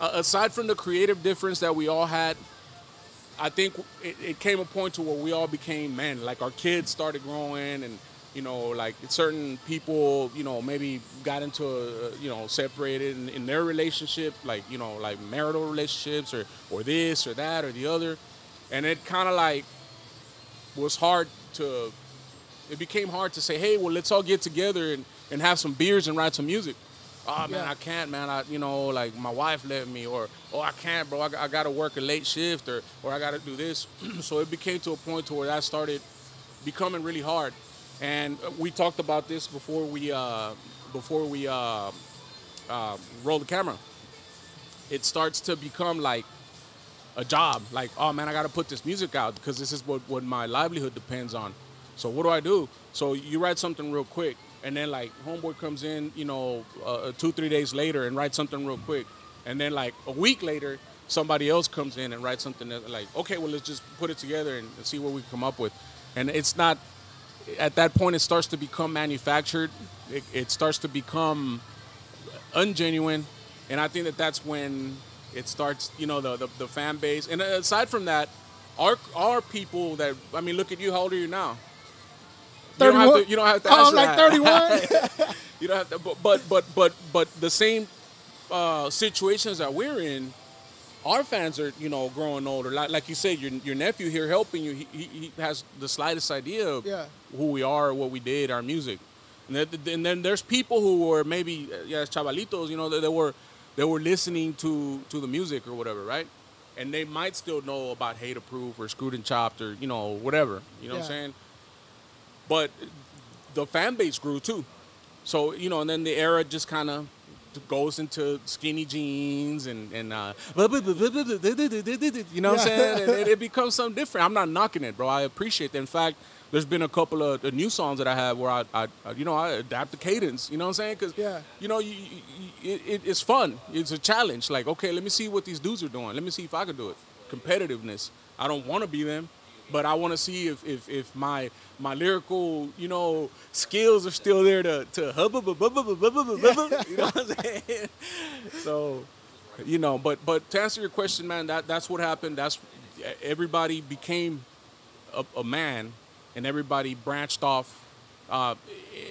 uh, aside from the creative difference that we all had, I think it, it came a point to where we all became men. Like our kids started growing, and you know, like certain people, you know, maybe got into, a, you know, separated in, in their relationship, like you know, like marital relationships, or or this or that or the other, and it kind of like was hard to. It became hard to say, hey, well, let's all get together and, and have some beers and write some music. Oh man, Yeah. I can't, man. I, you know, like my wife let me, or oh, I can't, bro. I, I got to work a late shift, or or I got to do this. *clears throat* so it became to a point to where that started becoming really hard. And we talked about this before we uh, before we uh, uh, roll the camera. It starts to become like a job. Like, oh man, I got to put this music out because this is what, what my livelihood depends on. So what do I do? So you write something real quick, and then like homeboy comes in, you know, uh, two three days later and writes something real quick, and then like a week later, somebody else comes in and writes something that, like, okay, well let's just put it together and, and see what we come up with. And it's not at that point it starts to become manufactured. It, it starts to become ungenuine, and I think that that's when it starts. You know, the the, the fan base. And aside from that, our our people that I mean, look at you. How old are you now? You don't have 31? to. You don't have to. Oh, I'm like 31. *laughs* you don't have to. But but but but, but the same uh, situations that we're in. Our fans are, you know, growing older. Like, like you said, your, your nephew here helping you, he, he, he has the slightest idea of Yeah. who we are, what we did, our music. And then, and then there's people who were maybe yeah, chavalitos, you know, they, that were they were listening to to the music or whatever, right? And they might still know about Hataproof or Screwed and Chopped or you know whatever, you know what I'm saying? But the fan base grew too, so you know, and then the era just kind of goes into skinny jeans and and uh, you know what I'm saying? And it, it becomes something different. I'm not knocking it, bro. I appreciate that. In fact, there's been a couple of new songs that I have where I, I, you know, I adapt the cadence. You know what I'm saying? Because yeah. you know, you, you, it, it's fun. It's a challenge. Like, okay, let me see what these dudes are doing. Let me see if I can do it. Competitiveness. I don't want to be them, but I want to see if, if if my my lyrical you know skills are still there to to hubba bubba bubba bubba bubba. You know what I'm saying? so, you know, but but to answer your question, man, that that's what happened. That's everybody became a, a man and everybody branched off uh,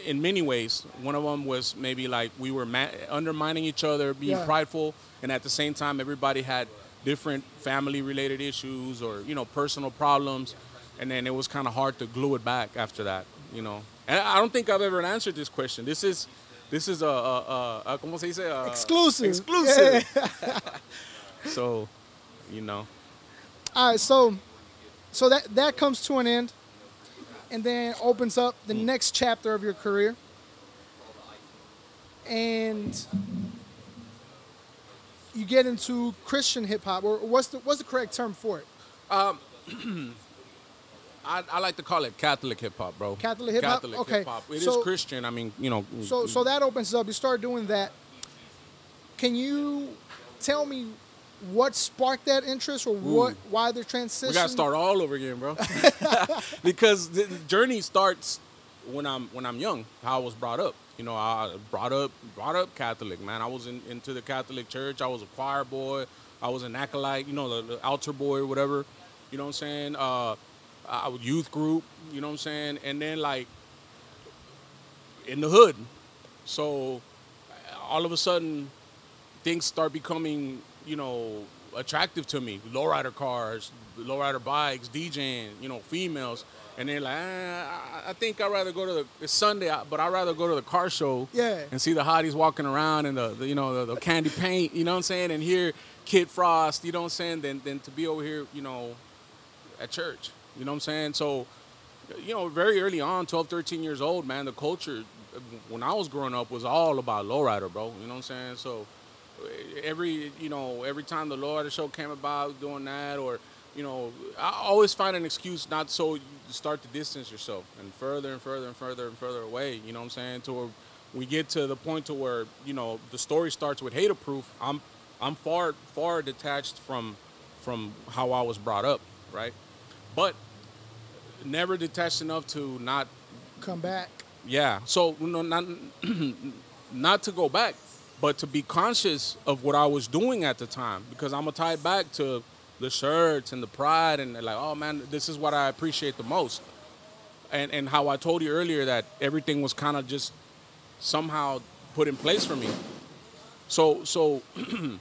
in many ways. One of them was maybe like we were ma- undermining each other, being Yeah. prideful, and at the same time, everybody had different family-related issues or you know personal problems, and then it was kind of hard to glue it back after that. You know, and I don't think I've ever answered this question. This is this is a, a, a, a ¿cómo se dice? A- Exclusive. Exclusive. *laughs* so, you know. All right, so so that that comes to an end, and then opens up the mm. next chapter of your career. And you get into Christian hip hop, or what's the what's the correct term for it? Um, *clears throat* I, I like to call it Catholic hip hop, bro. Catholic hip-hop? Catholic Okay. hip hop. It is So- Christian. I mean, you know. So so that opens up. You start doing that. Can you tell me what sparked that interest, or what why the transition? we gotta start all over again, bro. *laughs* *laughs* because the journey starts when I'm when I'm young. How I was brought up. You know, I brought up brought up Catholic, man. I was in, into the Catholic church. I was a choir boy. I was an acolyte. You know, the, the altar boy or whatever. You know what I'm saying? Uh, I was youth group. You know what I'm saying? And then like in the hood. So all of a sudden things start becoming, you know, attractive to me. Lowrider cars, lowrider bikes, DJing, you know, females. And they're like, eh, I- think I'd rather go to the, it's Sunday, but I'd rather go to the car show Yeah. and see the hotties walking around and the, the you know, the, the candy paint, you know what I'm saying? And hear Kid Frost, you know what I'm saying? Than, than to be over here, you know, at church, you know what I'm saying? So, you know, very early on, 12, 13 years old, man, the culture when I was growing up was all about lowrider, bro. You know what I'm saying? So every, you know, every time the lowrider show came about, doing that, or you know, I always find an excuse not so you start to distance yourself and further and further and further and further away. You know what I'm saying? To where we get to the point to where you know the story starts with Hataproof. I'm I'm far far detached from from how I was brought up, right? But never detached enough to not come back. yeah. So you know, not *clears throat* not to go back, but to be conscious of what I was doing at the time because I'm gonna tie it back to the shirts and the pride and like, oh man, this is what I appreciate the most. And and how I told you earlier that everything was kind of just somehow put in place for me. So so *clears throat*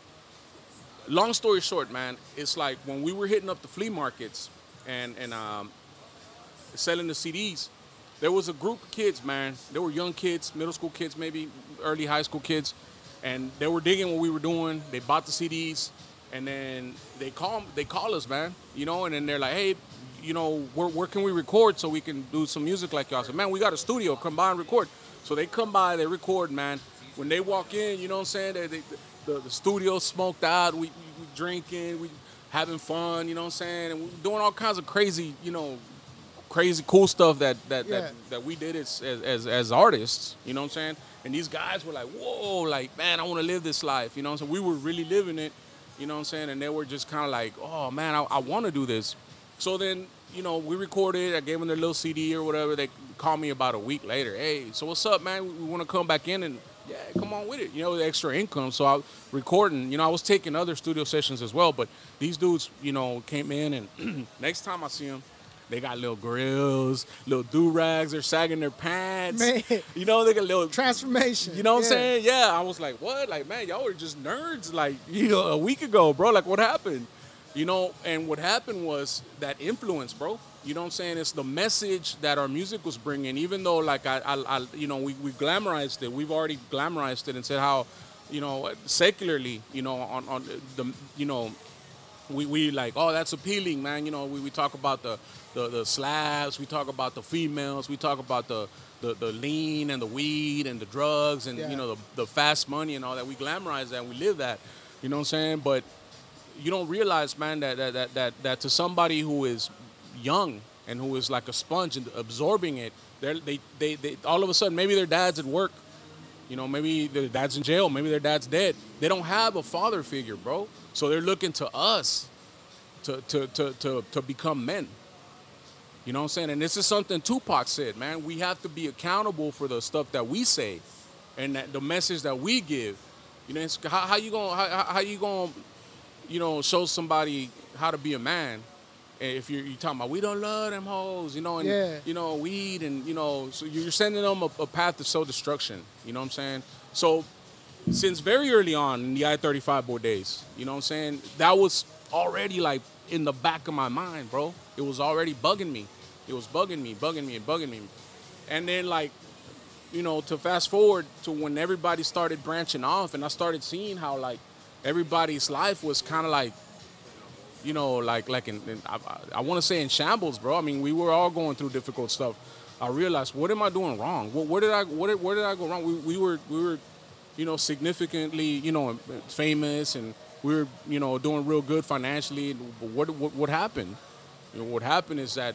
long story short, man, it's like when we were hitting up the flea markets and and um, selling the CDs, there was a group of kids, man. They were young kids, middle school kids, maybe early high school kids, and they were digging what we were doing. They bought the CDs, and then they call they call us, man. You know, and then they're like, hey, you know, where, where can we record so we can do some music like y'all? Said, man, we got a studio. Come by and record. So they come by, they record, man. When they walk in, you know what I'm saying? They, they, the, the studio smoked out. We, we, we drinking, we having fun. You know what I'm saying? And we doing all kinds of crazy, you know, crazy cool stuff that that, Yeah. that, that we did as, as as artists. You know what I'm saying? And these guys were like, whoa, like man, I want to live this life. You know what I'm saying? We were really living it. You know what I'm saying? And they were just kind of like, oh man, I, I want to do this. So then, you know, we recorded. I gave them their little CD or whatever. They called me about a week later. Hey, so what's up, man? We, want to come back in and yeah, come on with it. You know, the extra income. So I was recording. You know, I was taking other studio sessions as well. But these dudes, you know, came in and *clears throat* next time I see them. They got little grills, little do rags. They're sagging their pants. Man. You know, they got little Transformation. you know what Yeah. I'm saying? Yeah, I was like, what? Like, man, y'all were just nerds like, *laughs* you know, a week ago, bro. Like, what happened? You know, and what happened was that influence, bro. You know what I'm saying? It's the message that our music was bringing, even though, like, I, I, I you know, we, we glamorized it. We've already glamorized it and said how, you know, secularly, you know, on, on the, you know, we, we like, oh, that's appealing, man. You know, we, we talk about the, the, the slabs, we talk about the females, we talk about the, the, the lean and the weed and the drugs and, Yeah. you know, the, the fast money and all that. We glamorize that, we live that. You know what I'm saying? But you don't realize, man, that that, that, that, that to somebody who is young and who is like a sponge and absorbing it, they, they, they, all of a sudden, maybe their dad's at work, you know, maybe their dad's in jail, maybe their dad's dead. They don't have a father figure, bro. So they're looking to us to, to, to, to, to become men. You know what I'm saying? And this is something Tupac said, man. We have to be accountable for the stuff that we say and that the message that we give. You know, it's, how, how you gonna how, how you gonna you know show somebody how to be a man if you're, you're talking about we don't love them hoes, you know, and Yeah. you know weed and you know so you're sending them a, a path of soul destruction. You know what I'm saying? So since very early on in the I-35 boy days, you know what I'm saying? That was already like in the back of my mind, bro. It was already bugging me. It was bugging me, bugging me, and bugging me. And then like, you know, to fast forward to when everybody started branching off and I started seeing how like everybody's life was kind of like you know, like like in, in I, I want to say in shambles, bro. I mean, we were all going through difficult stuff. I realized, what am I doing wrong? What where did I what did, where did I go wrong? We, we were we were, you know, significantly, you know, famous, and we were, you know, doing real good financially. What what what happened? You know, what happened is that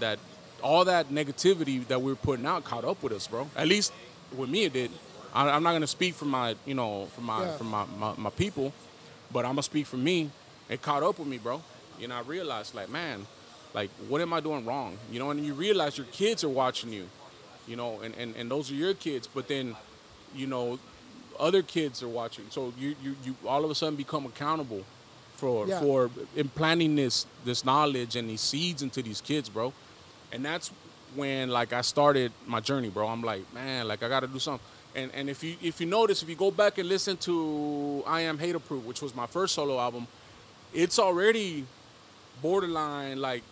that all that negativity that we were putting out caught up with us, bro. At least with me, it did. I, I'm not gonna speak for my, you know, for my Yeah. for my, my my people, but I'm gonna speak for me. It caught up with me, bro. You know, I realized, like, man, like, what am I doing wrong? You know, and you realize your kids are watching you, you know, and, and, and those are your kids, but then, you know, other kids are watching. So you, you, you all of a sudden become accountable for Yeah. for implanting this this knowledge and these seeds into these kids, bro. And that's when like I started my journey, bro. I'm like, man, like I got to do something. And and if you if you notice, if you go back and listen to I Am Hataproof, which was my first solo album, it's already borderline like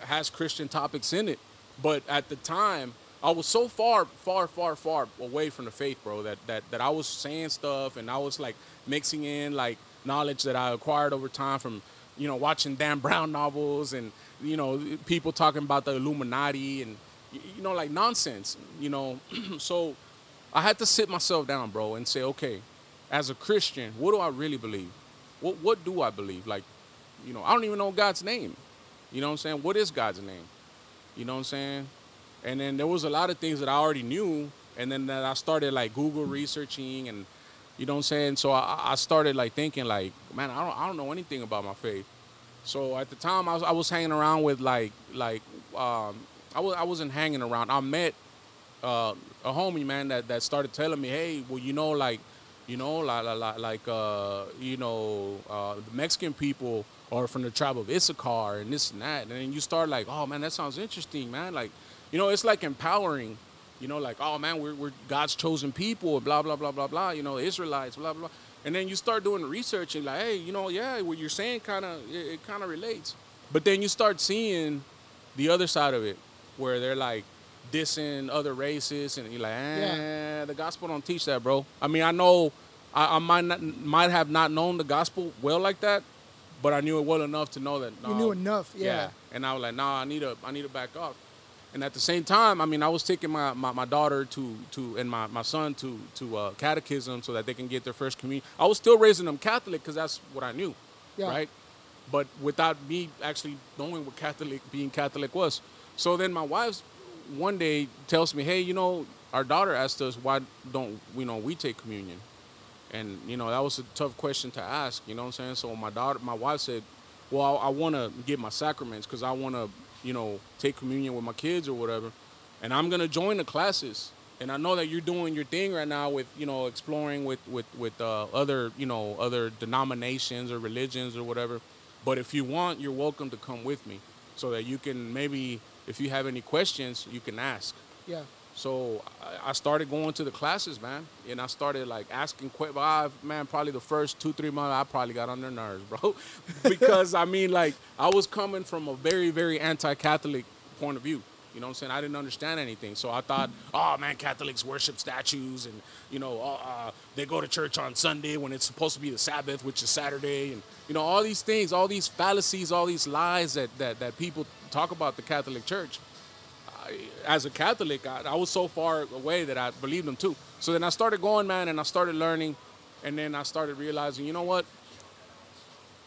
has Christian topics in it. But at the time, I was so far, far, far, far away from the faith, bro, that that that I was saying stuff and I was like mixing in like knowledge that I acquired over time from, you know, watching Dan *laughs* Brown novels and you know people talking about the Illuminati and you know like nonsense, you know. *clears throat* so I had to sit myself down, bro, and say, okay, as a Christian, what do I really believe? What what do I believe? Like, you know, I don't even know God's name. You know what I'm saying? What is God's name? You know what I'm saying? And then there was a lot of things that I already knew, and then that I started like Google researching, and you know what I'm saying. So I, I started like thinking like, man, I don't I don't know anything about my faith. So at the time I was I was hanging around with like like um, I was I wasn't hanging around. I met uh, a homie man that, that started telling me, hey, well you know like you know like like, like uh, you know uh, the Mexican people are from the tribe of Issachar and this and that, and then you start like, oh man, that sounds interesting, man. Like you know it's like empowering. You know, like, oh man, we're, we're God's chosen people, blah, blah, blah, blah, blah, you know, Israelites, blah, blah. And then you start doing research and like, hey, you know, yeah, what you're saying kind of, it, it kind of relates. But then you start seeing the other side of it where they're like dissing other races and you're like, eh, Yeah. the gospel don't teach that, bro. I mean, I know I, I might not, might have not known the gospel well like that, but I knew it well enough to know that. You knew enough, yeah. And I was like, nah, I need to, I need to back off. And at the same time, I mean, I was taking my, my, my daughter to to and my, my son to to uh, catechism so that they can get their first communion. I was still raising them Catholic because that's what I knew, Yeah. right? But without me actually knowing what Catholic being Catholic was. So then my wife one day tells me, hey, you know, our daughter asked us why don't you know we take communion, and you know that was a tough question to ask. You know what I'm saying? So my daughter, my wife said, well, I, I want to get my sacraments because I want to, you know, take communion with my kids or whatever, and I'm gonna join the classes. And I know that you're doing your thing right now with, you know, exploring with with with uh, other, you know, other denominations or religions or whatever. But if you want, you're welcome to come with me, so that you can maybe, if you have any questions, you can ask. Yeah. So I- started going to the classes, man, and I started like asking questions. Man, probably the first two, three months, I probably got on their nerves, bro, *laughs* because I mean, like I was coming from a very, very anti-Catholic point of view. You You know what I'm saying? I didn't understand anything. So I thought, oh man, Catholics worship statues and, you know, uh, uh, they go to church on Sunday when it's supposed to be the Sabbath, which is Saturday. And, you know, all these things, all these fallacies, all these lies that, that, that people talk about the Catholic Church. As a Catholic, I, I was so far away that I believed them too. So then I started going, man, and I started learning. And then I started realizing, you know what?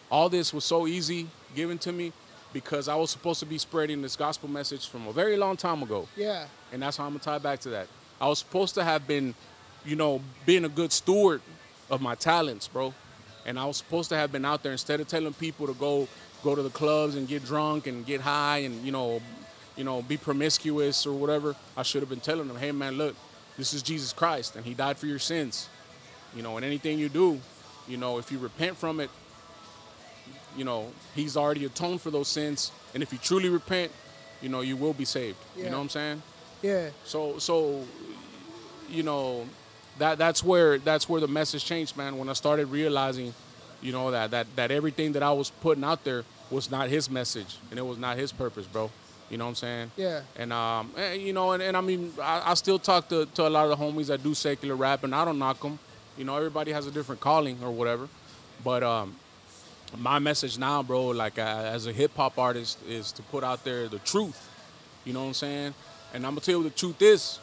All this was so easy given to me because I was supposed to be spreading this gospel message from a very long time ago. Yeah. And that's how I'm gonna tie back to that. I was supposed to have been, you know, being a good steward of my talents, bro. And I was supposed to have been out there instead of telling people to go go to the clubs and get drunk and get high and you know, you know, be promiscuous or whatever. I should have been telling them, hey man, look, this is Jesus Christ and He died for your sins. You know, and anything you do, you know, if you repent from it, you know, He's already atoned for those sins. And if you truly repent, you know, you will be saved. You know what I'm saying? Yeah. So so you know that that's where that's where the message changed, man. When I started realizing, you know, that that that everything that I was putting out there was not his message and it was not his purpose, bro. You know what I'm saying? Yeah. And um, eh, you know, and, and I mean, I, I still talk to, to a lot of the homies that do secular rap, and I don't knock them. You know, everybody has a different calling or whatever. But um, my message now, bro, like uh, as a hip hop artist, is to put out there the truth. You know what I'm saying? And I'm gonna tell you what the truth is.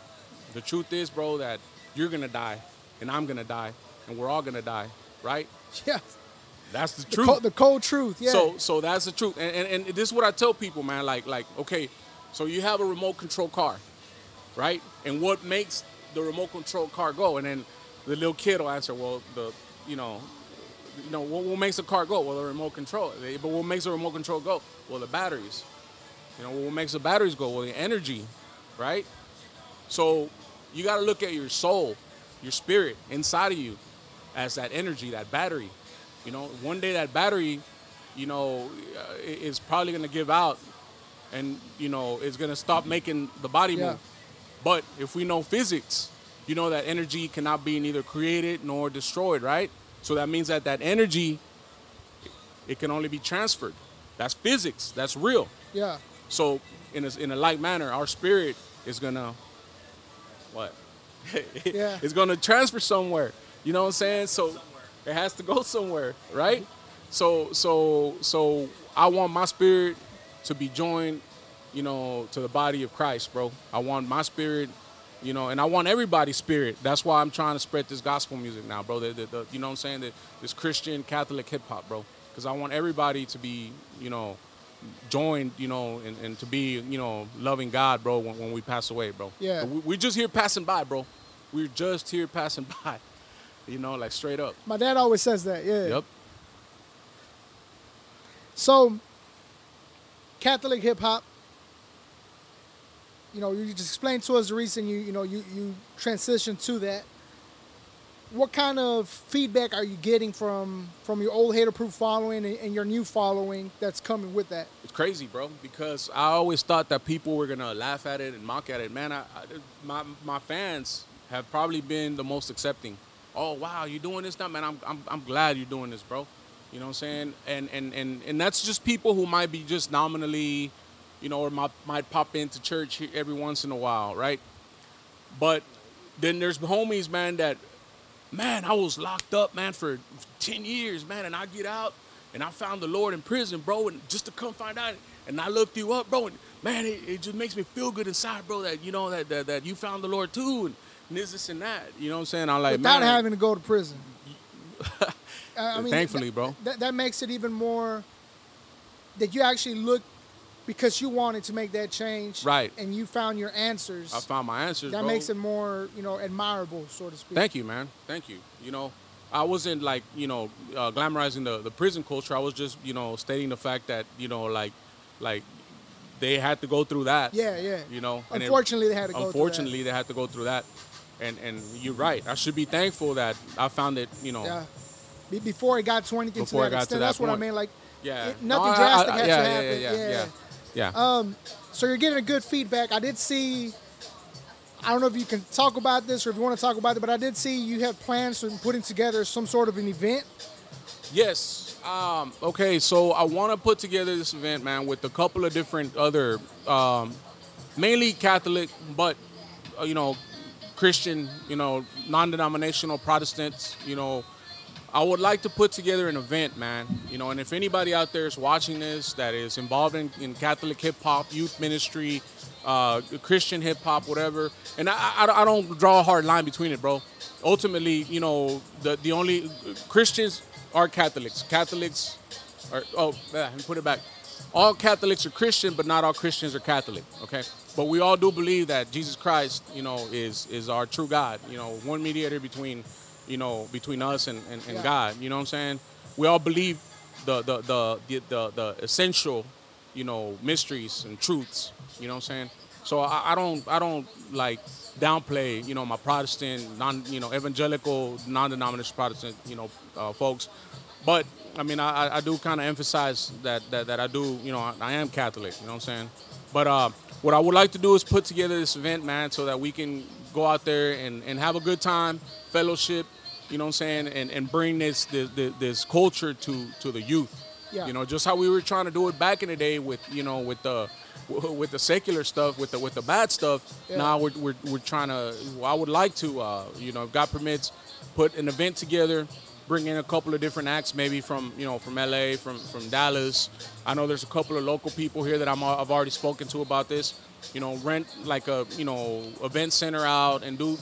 The truth is, bro, that you're gonna die, and I'm gonna die, and we're all gonna die, right? *laughs* Yeah. That's the The, truth. cold, the cold truth. Yeah. So so that's the truth. And, and and this is what I tell people, man. Like like okay, so you have a remote control car, right? And what makes the remote control car go? And then the little kid will answer, well, the you know, you know, what, what makes the car go? Well, the remote control. But what makes the remote control go? Well, the batteries. You know, what makes the batteries go? Well, the energy, right? So you got to look at your soul, your spirit inside of you as that energy, that battery. You know, one day that battery, you know, uh, is probably going to give out and, you know, it's going to stop making the body Yeah. move. But if we know physics, you know that energy cannot be neither created nor destroyed, right? So that means that that energy, it can only be transferred. That's physics. That's real. yeah. So in a, in a like manner, our spirit is gonna what? *laughs* Yeah. it's gonna transfer somewhere. You know what I'm saying? So it has to go somewhere, right? So so so I want my spirit to be joined, you know, to the body of Christ, bro. I want my spirit, you know, and I want everybody's spirit. That's why I'm trying to spread this gospel music now, bro. The, the, the, you know what I'm saying? The, this Christian Catholic hip hop, bro. Because I want everybody to be, you know, joined, you know, and, and to be, you know, loving God, bro, when, when we pass away, bro. Yeah. We, we're just here passing by, bro. We're just here passing *laughs* by, you know, like straight up. My dad always says that. Yeah. Yep. So, Catholic hip hop. You know, you just explained to us the reason you you know you you transitioned to that. What kind of feedback are you getting from from your old Hataproof following and, and your new following that's coming with that? It's crazy, bro, because I always thought that people were gonna laugh at it and mock at it. Man, I, I, my my fans have probably been the most accepting. Oh wow, you're doing this now, man? I'm, I'm I'm glad you're doing this, bro. You know what I'm saying? And and and and that's just people who might be just nominally, you know, or might might pop into church every once in a while, right? But then there's homies, man, that man, I was locked up, man, for 10 years, man, and I get out and I found the Lord in prison, bro, and just to come find out, and I looked you up, bro, and man, it, it just makes me feel good inside, bro, that you know that that, that you found the Lord too, and, this, this, and that. You know what I'm saying? I'm like, Without man, having to go to prison. *laughs* I mean, Thankfully, that- bro. That, that makes it even more that you actually look because you wanted to make that change, Right. And you found your answers. I found my answers, that bro. makes it more, you know, admirable, so to speak. Thank you, man. Thank you. You know, I wasn't like you know uh, glamorizing the, the prison culture. I was just you know stating the fact that you know like like they had to go through that. Yeah, yeah. You know. and it- Unfortunately, they had to go through that. Unfortunately, they had to go through that. And and you're right. I should be thankful that I found it. You know. Yeah. Before it got to anything Before to that got to extent. that That's what I mean. Like, Yeah. it- No, nothing I- drastic I- had yeah, to happen. Yeah. Yeah. Yeah. yeah. Um, so you're getting a good feedback. I did see. I don't know if you can talk about this or if you want to talk about it, but I did see you have plans on putting together some sort of an event. Yes. Um, okay, so I want to put together this event, man, with a couple of different other um, mainly Catholic, but uh, you know, Christian, you know, non-denominational Protestants, you know. I would like to put together an event, man. You know, and if anybody out there is watching this that is involved in, in Catholic hip hop, youth ministry, uh, Christian hip hop, whatever, and I, I, I don't draw a hard line between it, bro. Ultimately, you know, the the only Christians are Catholics. Catholics are oh, me put it back. All Catholics are Christian, but not all Christians are Catholic. Okay, but we all do believe that Jesus Christ, you know, is is our true God. You know, one mediator between, you know, between us and, and, and Yeah. God. You know what I'm saying? We all believe the the the the, the, the essential, you know, mysteries and truths. You know what I'm saying? So I, I don't I don't like downplay, you know, my Protestant, non, you know, evangelical, non-denominational Protestant, you know, uh, folks. But I mean, I, I- do kind of emphasize that, that that I do, you know, I, I am Catholic. You know what I'm saying? But uh, what I would like to do is put together this event, man, so that we can go out there and, and have a good time, fellowship. You know what I'm saying? And and bring this this, this culture to to the youth. Yeah. You know, just how we were trying to do it back in the day with you know with the *laughs* with the secular stuff, with the with the bad stuff. Yeah. Now we're, we're we're trying to. I would like to, uh, you know, if God permits, put an event together, bring in a couple of different acts, maybe from you know from LA, from from Dallas. I know there's a couple of local people here that I'm, I've already spoken to about this. You know, rent like a you know event center out and do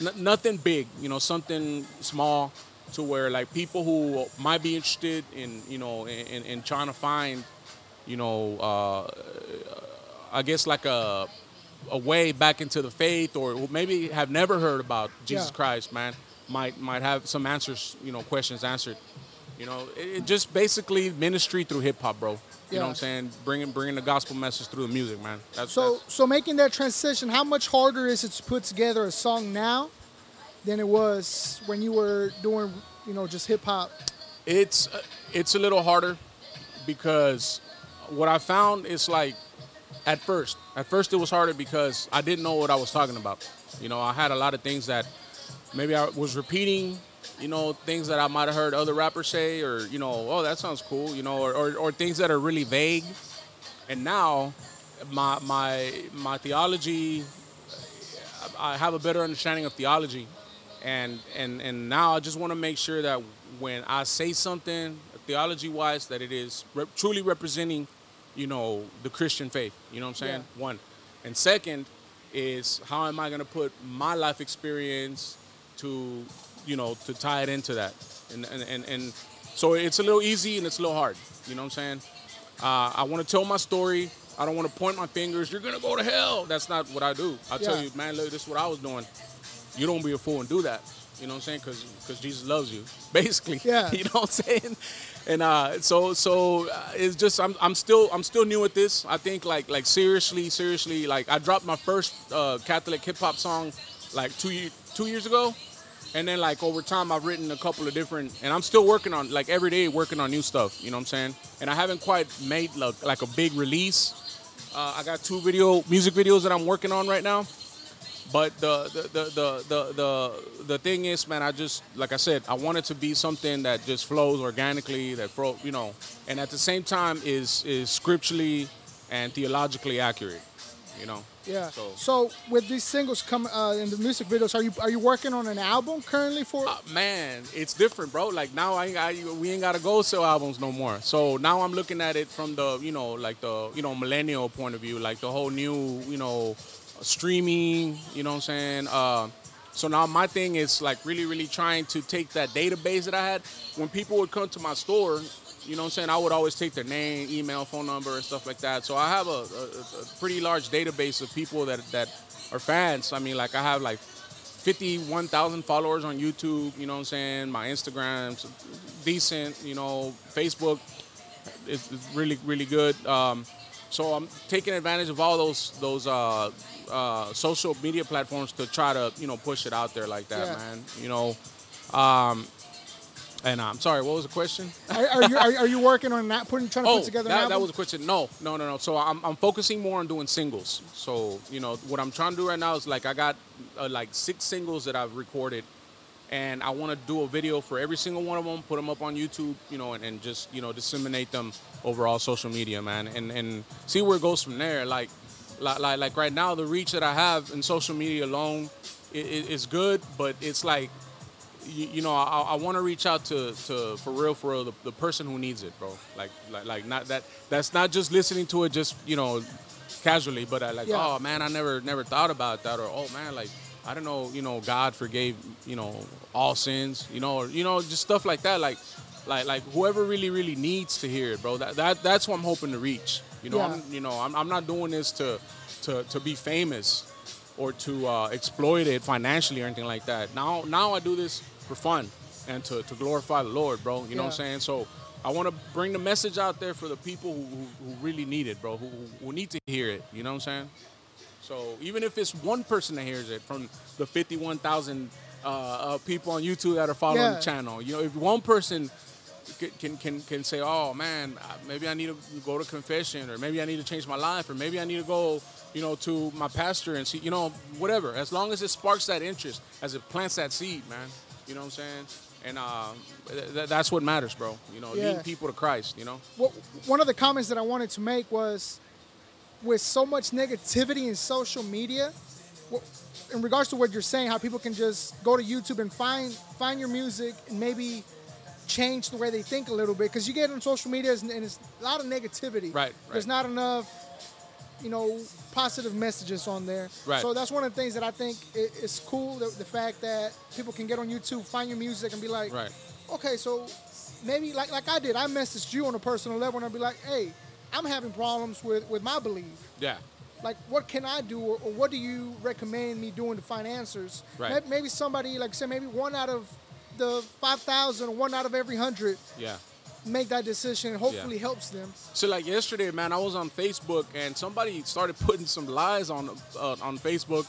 n- nothing big. You know, something small to where like people who might be interested in you know in, in, in trying to find you know uh, I guess like a a way back into the faith, or maybe have never heard about Jesus Yeah. Christ, man, might might have some answers, you know, questions answered. You know, it, it just basically ministry through hip hop, bro. You know what I'm saying? Bringing bringing the gospel message through the music, man. That's, So that's so making that transition, how much harder is it to put together a song now than it was when you were doing, you know, just hip hop? it's uh, it's a little harder because what I found is like at first, at first it was harder because I didn't know what I was talking about. You know, I had a lot of things that maybe I was repeating. You know, things that I might have heard other rappers say, or you know, oh that sounds cool. You know, or, or, or things that are really vague. And now, my my my theology, I have a better understanding of theology, and and and now I just want to make sure that when I say something theology wise, that it is re- truly representing, you know, the Christian faith. You know what I'm saying? One, and second is how am I going to put my life experience to, you know, to tie it into that, and and and, and so it's a little easy and it's a little hard. You know what I'm saying? Uh, I want to tell my story. I don't want to point my fingers. You're gonna go to hell. That's not what I do. I tell you, man, look, this is what I was doing. You don't be a fool and do that. You know what I'm saying? Because Jesus loves you, *laughs* basically. Yeah. *laughs* You know what I'm saying? And uh, so so uh, it's just I'm I'm still I'm still new at this. I think like like seriously seriously like I dropped my first uh, Catholic hip hop song like two two years ago. And then like over time I've written a couple of different and I'm still working on like every day working on new stuff, you know what I'm saying? And I haven't quite made like, like a big release. Uh, I got two video music videos that I'm working on right now. But the the, the the the the the thing is, man, I just like I said, I want it to be something that just flows organically, that flow, you know, and at the same time is is scripturally and theologically accurate, you know. Yeah. So, So with these singles come uh, in the music videos, are you are you working on an album currently for? Uh, man, it's different, bro. Like now, I, ain't got- we ain't gotta go sell albums no more. So now I'm looking at it from the, you know, like the, you know, millennial point of view, like the whole new, you know, streaming. You know what I'm saying? Uh, so now my thing is like really, really trying to take that database that I had. When people would come to my store, you know what I'm saying? I would always take their name, email, phone number, and stuff like that. So I have a, a, a pretty large database of people that that are fans. I mean, like I have like 51,000 followers on YouTube, you know what I'm saying? My Instagram's decent, you know, Facebook is, is really, really good. Um, so I'm taking advantage of all those those uh, uh, social media platforms to try to, you know, push it out there like that, Yeah. man. You know, um, and I'm sorry, what was the question? Are, are you are, are you working on that? Putting trying to Oh, put together that, that was a question. No, no, no, no. So I'm, I'm focusing more on doing singles. So you know what I'm trying to do right now is like I got uh, like six singles that I've recorded, and I want to do a video for every single one of them, put them up on YouTube, you know, and, and just you know disseminate them over all social media, man, and and see where it goes from there. Like like, like, right now, the reach that I have in social media alone is good, but it's like, you, you know, I, I want to reach out to, to for real, for real, the, the person who needs it, bro. Like, like, like not that. That's not just listening to it, just you know, casually, but I like, Yeah. oh man, I never, never thought about that, or oh man, like, I don't know, you know, God forgave, you know, all sins, you know, or you know, just stuff like that, like, like, like whoever really, really needs to hear it, bro. That, that, that's what I'm hoping to reach. You know, Yeah. I'm, you know, I'm, I'm not doing this to, to, to be famous or to uh, exploit it financially or anything like that. Now, now I do this for fun and to, to glorify the Lord, bro. You know what I'm saying? So I want to bring the message out there for the people who, who, who really need it, bro, who, who- need to hear it. You know what I'm saying? So even if it's one person that hears it from the 51,000 uh, uh, people on YouTube that are following Yeah. the channel, you know, if one person can, can can can say, oh man, maybe I need to go to confession, or maybe I need to change my life, or maybe I need to go, you know, to my pastor and see, you know, whatever. As long as it sparks that interest, as it plants that seed, man. You know what I'm saying? And um, th- th- that's what matters, bro. You know, Yeah. leading people to Christ. You know. What, one of the comments that I wanted to make was with so much negativity in social media, in regards to what you're saying, how people can just go to YouTube and find find your music and maybe change the way they think a little bit because you get on social media and and it's a lot of negativity. Right, right. There's not enough, you know, positive messages on there. Right. So that's one of the things that I think i- is cool. The, the fact that people can get on YouTube, find your music, and be like, Right. okay, so maybe like like I did, I messaged you on a personal level and I'd be like, hey, I'm having problems with with my belief. Yeah. Like, what can I do, or, or what do you recommend me doing to find answers? Right. Maybe, somebody, like say, maybe one out of the five thousand, or one out of every hundred, Yeah. Make that decision. and Hopefully, helps them. So like yesterday, man, I was on Facebook and somebody started *laughs* putting some lies on uh, on Facebook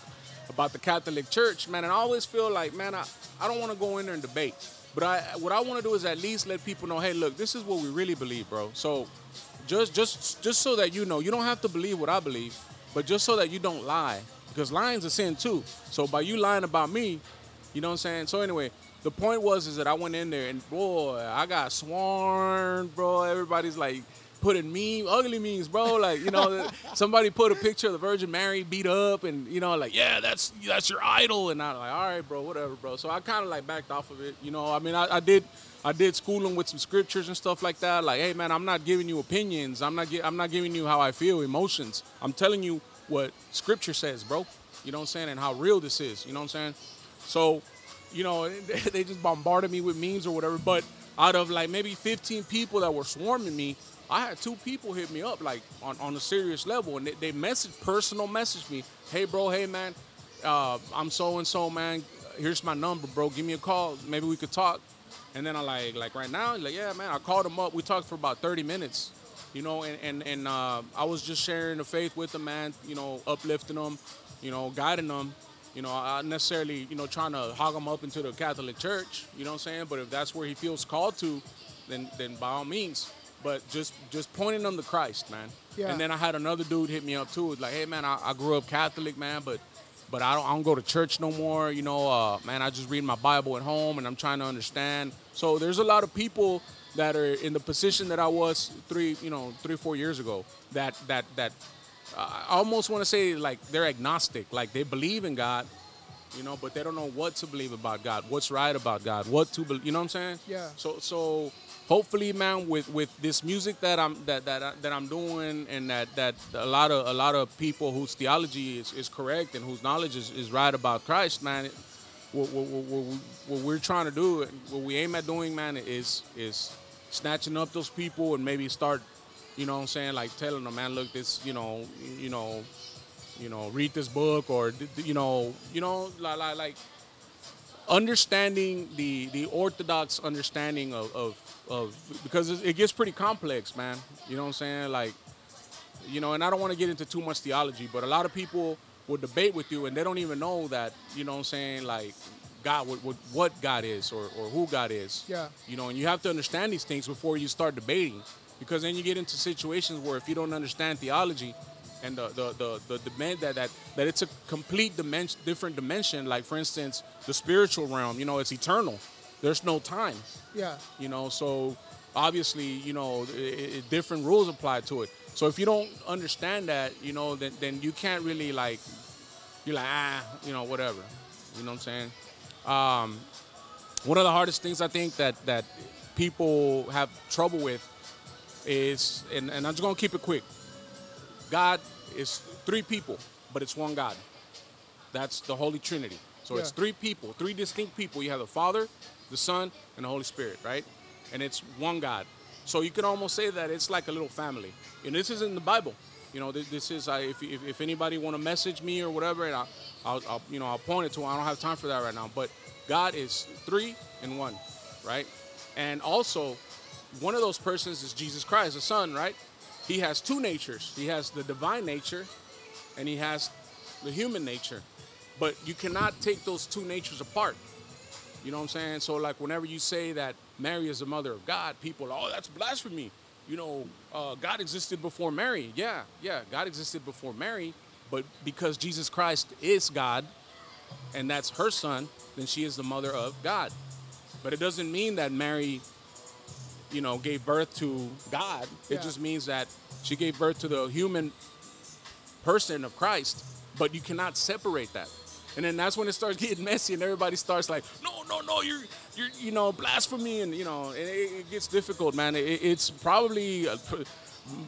about the Catholic Church, man. And I always feel like, man, I, I don't want to go in there and debate, but I what I want to do is at least let people know, hey, look, this is what we really believe, bro. So just just just so that you know, you don't have to believe what I believe, but just so that you don't lie, because lying's a sin too. So by you lying about me, you know what I'm saying? So anyway, the point was is that I went in there and boy, I got swarmed, bro. Everybody's like putting meme, ugly memes, bro. Like you know, *laughs* somebody put a picture of the Virgin Mary beat up, and you know, like yeah, that's that's your idol, and I'm like, all right, bro, whatever, bro. So I kind of like backed off of it. You know, I mean, I, I did. I did school them with some scriptures and stuff like that. Like, hey man, I'm not giving you opinions. I'm not. Gi- I'm not giving you how I feel, emotions. I'm telling you what Scripture says, bro. You know what I'm saying, and how real this is. You know what I'm saying. So, you know, *laughs* they just bombarded me with memes or whatever. But out of like maybe 15 people that were swarming me, I had two people hit me up like on, on a serious level, and they, they message personal message me, hey bro, hey man, uh, I'm so and so man. Here's my number, bro. Give me a call. Maybe we could talk. And then I like like right now, like yeah, man. I called him up. We talked for about 30 minutes, you know, and and and uh, I was just sharing the faith with them, man. You know, uplifting them, you know, guiding them. You know, I'm necessarily you know trying to hog them up into the Catholic Church. You know what I'm saying? But if that's where he feels called to, then then by all means. But just just pointing them to Christ, man. Yeah. And then I had another dude hit me up too. Like, hey man, I, I grew up Catholic, man, but but I don't, I don't go to church no more. You know, uh, man, I just read my Bible at home and I'm trying to understand. So there's a lot of people that are in the position that I was three, you know, three four years ago. That that that I almost want to say like they're agnostic, like they believe in God, you know, but they don't know what to believe about God, what's right about God, what to believe. You know what I'm saying? Yeah. So so hopefully, man, with with this music that I'm that that I- that I'm doing, and that that a lot of a lot of people whose theology is, is correct and whose knowledge is, is right about Christ, man. It, what, what, what, what, what we're trying to do, what we aim at doing, man, is is snatching up those people and maybe start, you know, what I'm saying, like telling them, man, look, this, you know, you know, you know, read this book or you know, you know, like like, like understanding the the orthodox understanding of, of, of because it it gets pretty complex man. You know what i'm saying? Like you know and i don't want to get into too much theology but a lot of people will debate with you and they don't even know that you know what i'm saying like god what, what, what god is or, or who god is. Yeah. you know and you have to understand these things before you start debating because then you get into situations where if you don't understand theology and the the the, the demand that, that that it's a complete dimension different dimension like for instance the spiritual realm you know it's eternal there's no time Yeah. you know so obviously, you know, i i different rules apply to it. So if you don't understand that, you know, then then you can't really like, you're like ah, you know, whatever. You know what I'm saying? Um, one of the hardest things I think that that people have trouble with is, and, and I'm just gonna keep it quick. God is three people, but it's one God. That's the Holy Trinity. So it's three people, three distinct people. You have the Father, the Son, and the Holy Spirit, right? And it's one God. So you can almost say that it's like a little family. And this is in the Bible. You know, this, this is uh, if, if if anybody want to message me or whatever, and I'll, I'll, I'll you know I'll point it to. I don't have time for that right now. But God is three in one, right? And also, one of those persons is Jesus Christ, the Son, right? He has two natures. He has the divine nature, and he has the human nature. But you cannot take those two natures apart. You know what I'm saying? So like whenever you say that Mary is the mother of God, people are, oh, that's blasphemy. You know, uh, God existed before Mary. Yeah, yeah, God existed before Mary, but because Jesus Christ is God, and that's her son, then she is the mother of God. But it doesn't mean that Mary, you know, gave birth to God. It Yeah. just means that she gave birth to the human person of Christ, but you cannot separate that. And then that's when it starts *laughs* getting messy, and everybody starts like, "No, no, no, you're, you're, you know, blasphemy," and you know, and it, it gets difficult, man. It, it's probably a,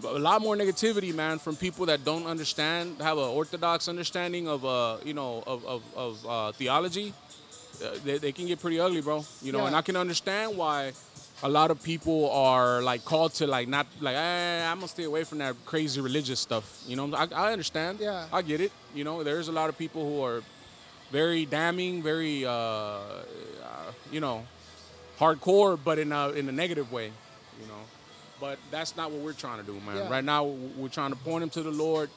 a lot more negativity, man, from people that don't understand, have an orthodox understanding of, uh, you know, of, of, of uh, theology. Uh, they, they can get pretty ugly, bro. You know, Yeah. and I can understand why a lot of people are like called to like not like eh, I'm gonna stay away from that crazy religious stuff. You know, I, I understand. Yeah. I get it. You know, there's a lot of people who are very damning, very uh, uh, you know, hardcore, but in a in a negative way. You know, but that's not what we're trying to do, man. Yeah. Right now, we're trying to point them to the Lord,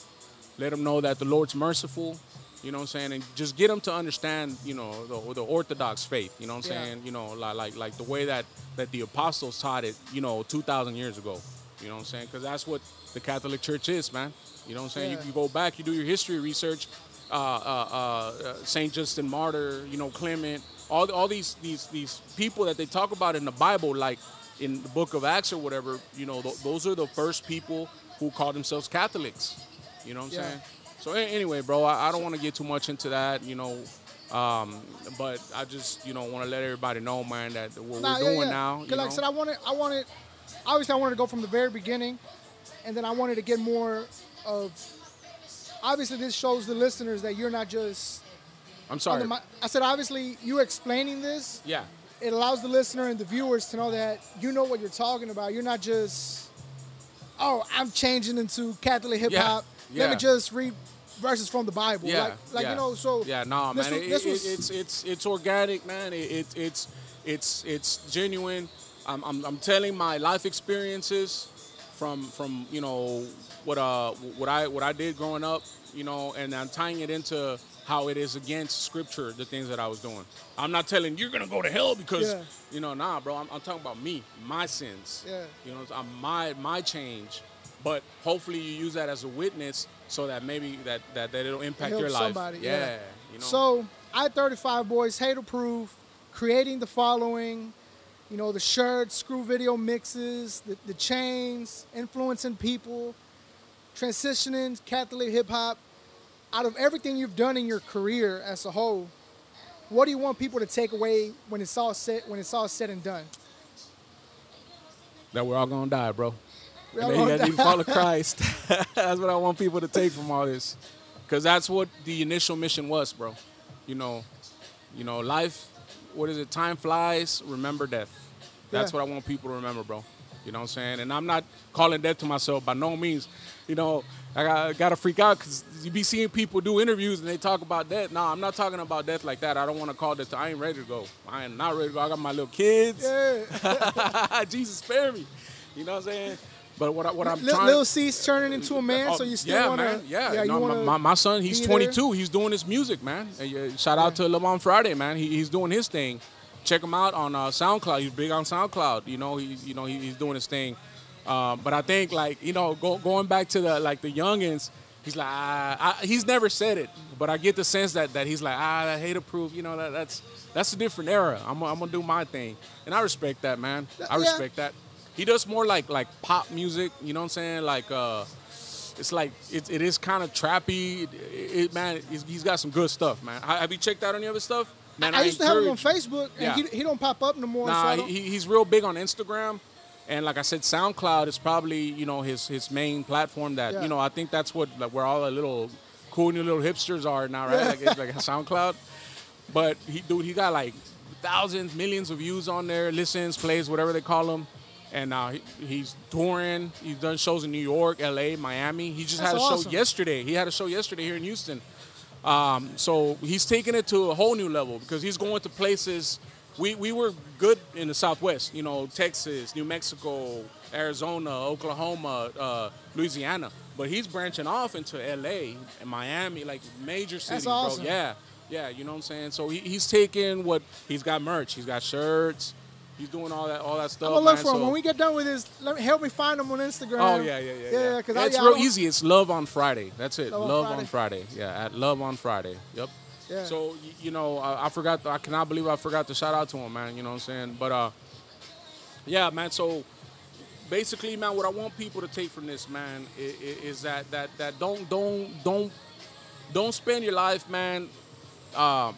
let them know that the Lord's merciful. You know what I'm saying, and just get them to understand, you know, the, the Orthodox faith. You know what I'm Yeah. saying, you know, like like like the way that that the apostles taught it, you know, 2,000 years ago. You know what I'm saying? Because that's what the Catholic Church is, man. You know what I'm saying? Yeah. You, you go back, you do your history research. Uh, uh, uh, uh, Saint Justin Martyr, you know, Clement, all all these these these people that they talk about in the Bible, like in the Book of Acts or whatever. You know, th- those are the first people who call themselves Catholics. You know what I'm Yeah. saying? So anyway, bro, I, I don't want to get too much into that. You know. Um, but I just, you know, want to let everybody know, man, that what Nah, we're yeah, doing yeah. now. 'Cause like I said, I wanted, I wanted, obviously, I wanted to go from the very beginning, and then I wanted to get more of. Obviously, this shows the listeners that you're not just. I'm sorry. my- I said, obviously, you explaining this, yeah. it allows the listener and the viewers to know that you know what you're talking about. You're not just, oh, I'm changing into Catholic hip hop. Let yeah. me just read verses from the Bible. Yeah, like, like yeah. you know, so yeah, no, man, was- it, it- was- it's it's it's organic, man. It, it, it's it's it's genuine. I'm, I'm I'm telling my life experiences from from you know what uh what I what I did growing up, you know, and I'm tying it into how it is against scripture, the things that I was doing. I'm not telling you're gonna go to hell because Yeah. you know, nah, bro. I'm, I'm talking about me, my sins. Yeah. You know, I'm my my change. But hopefully you use that as a witness so that maybe that that, that it'll impact help your life. somebody, yeah. yeah. You know. So I 35 boys, Hataproof, creating the following, you know, the shirts, screw video mixes, the, the chains, influencing people, transitioning Catholic hip hop. Out of everything you've done in your career as a whole, what do you want people to take away when it's all set when it's all said and done? that we're all gonna die, bro. And then you gotta die. follow Christ. *laughs* that's what I want people to take from all this, because that's what the initial mission was, bro. You know, you know, life. What is it? Time flies. Remember death. That's Yeah. what I want people to remember, bro. You know what I'm saying? And I'm not calling death to myself by no means. You know, I got, got to freak out because you be seeing people do interviews and they talk about death. No, I'm not talking about death like that. I don't want to call death. I ain't ready to go. I am not ready to go. I got my little kids. Yeah. *laughs* Jesus spare me. You know what I'm saying? But what, I, what I'm Lil, trying Lil Cease turning into a man, Oh, so you still yeah, wanna man. Yeah, yeah, no, my- wanna my, my son, he's be there? 22. He's doing his music, man. And, uh, shout out to Lamont Friday, man. He, he's doing his thing. Check him out on uh, SoundCloud. He's big on SoundCloud. You know, he, you know, he, he's doing his thing. Um, but I think, like, you know, go, going back to the like the youngins, he's like, ah, I, he's never said it, but I get the sense that that he's like, ah, I Hataproof. You know, that, that's that's a different era. I'm, I'm gonna do my thing, and I respect that, man. I Yeah. respect that. He does more like like pop music. You know what I'm saying? Like uh, it's like it, it is kind of trappy. It, it- man, he's, got some good stuff, man. Have you checked out any other stuff? Man, I, used to have him on Facebook, and Yeah. he, he don't pop up no more. so Nah, don't- he, he's real big on Instagram, and like I said, SoundCloud is probably you know his his main platform. That Yeah. you know I think that's what like, where all the little cool new little hipsters are now, right? Like it's like SoundCloud. But he dude, he got like thousands, millions of views on there, listens, plays, whatever they call them. And uh, he, he's touring. He's done shows in New York, L.A., Miami. He just That's had a awesome. show yesterday. He had a show yesterday here in Houston. Um, so he's taking it to a whole new level because he's going to places. We, we were good in the Southwest, you know, Texas, New Mexico, Arizona, Oklahoma, uh, Louisiana. But he's branching off into LA and Miami, like major cities, awesome. bro. Yeah, yeah, you know what I'm saying. So he, he's taking what he's got merch, he's got shirts, he's doing all that all that stuff. I'm gonna look man. for him So- when we get done with this. Let me help me find him on Instagram. Oh yeah, yeah, yeah, yeah. yeah. Because Yeah, it's I real easy. It's Love on Friday. That's it. Love on Friday. on Friday. Yeah, at Love on Friday. Yep. Yeah. So you know, I, I forgot. I cannot believe I forgot to shout out to him, man. You know what I'm saying? But uh, yeah, man. So basically, man, what I want people to take from this, man, is, is that that that don't don't don't don't spend your life, man, uh,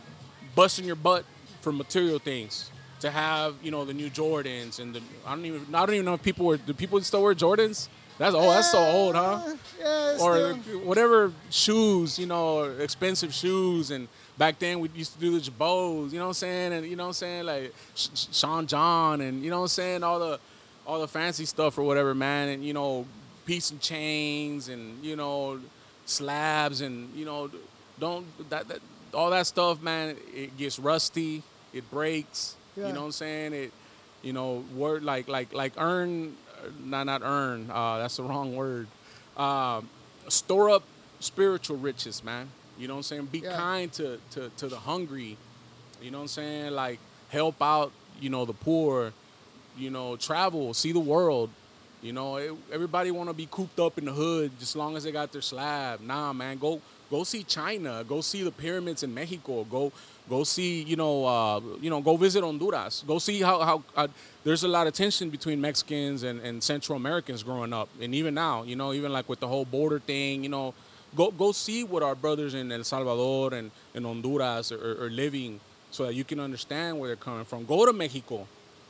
busting your butt for material things. To have you know the new Jordans and the I don't even I don't even know if people were do people still wear Jordans. That's oh that's so uh, old, huh? Yeah, or still- whatever shoes, you know, expensive shoes. And back then we used to do the Jabos, you know what I'm saying? And you know what I'm saying, like Sean John, and you know what I'm saying, all the all the fancy stuff or whatever, man. And you know, piece and chains, and you know, slabs, and you know, don't that, that all that stuff, man. It gets rusty, it breaks. Yeah. You know what I'm saying? It, you know, word like like like earn, not not earn. Uh, that's the wrong word. Um, store up spiritual riches, man. You know what I'm saying? Be Yeah. kind to, to to the hungry. You know what I'm saying? Like help out. You know the poor. You know travel, see the world. You know it, everybody want to be cooped up in the hood just as long as they got their slab. Nah, man, go go see China. Go see the pyramids in Mexico. Go go see you know uh, you know go visit Honduras. Go see how how uh, there's a lot of tension between Mexicans and, and Central Americans growing up, and even now, you know, even like with the whole border thing, you know, go go see what our brothers in El Salvador and in Honduras are, are, are living, so that you can understand where they're coming from. Go to Mexico,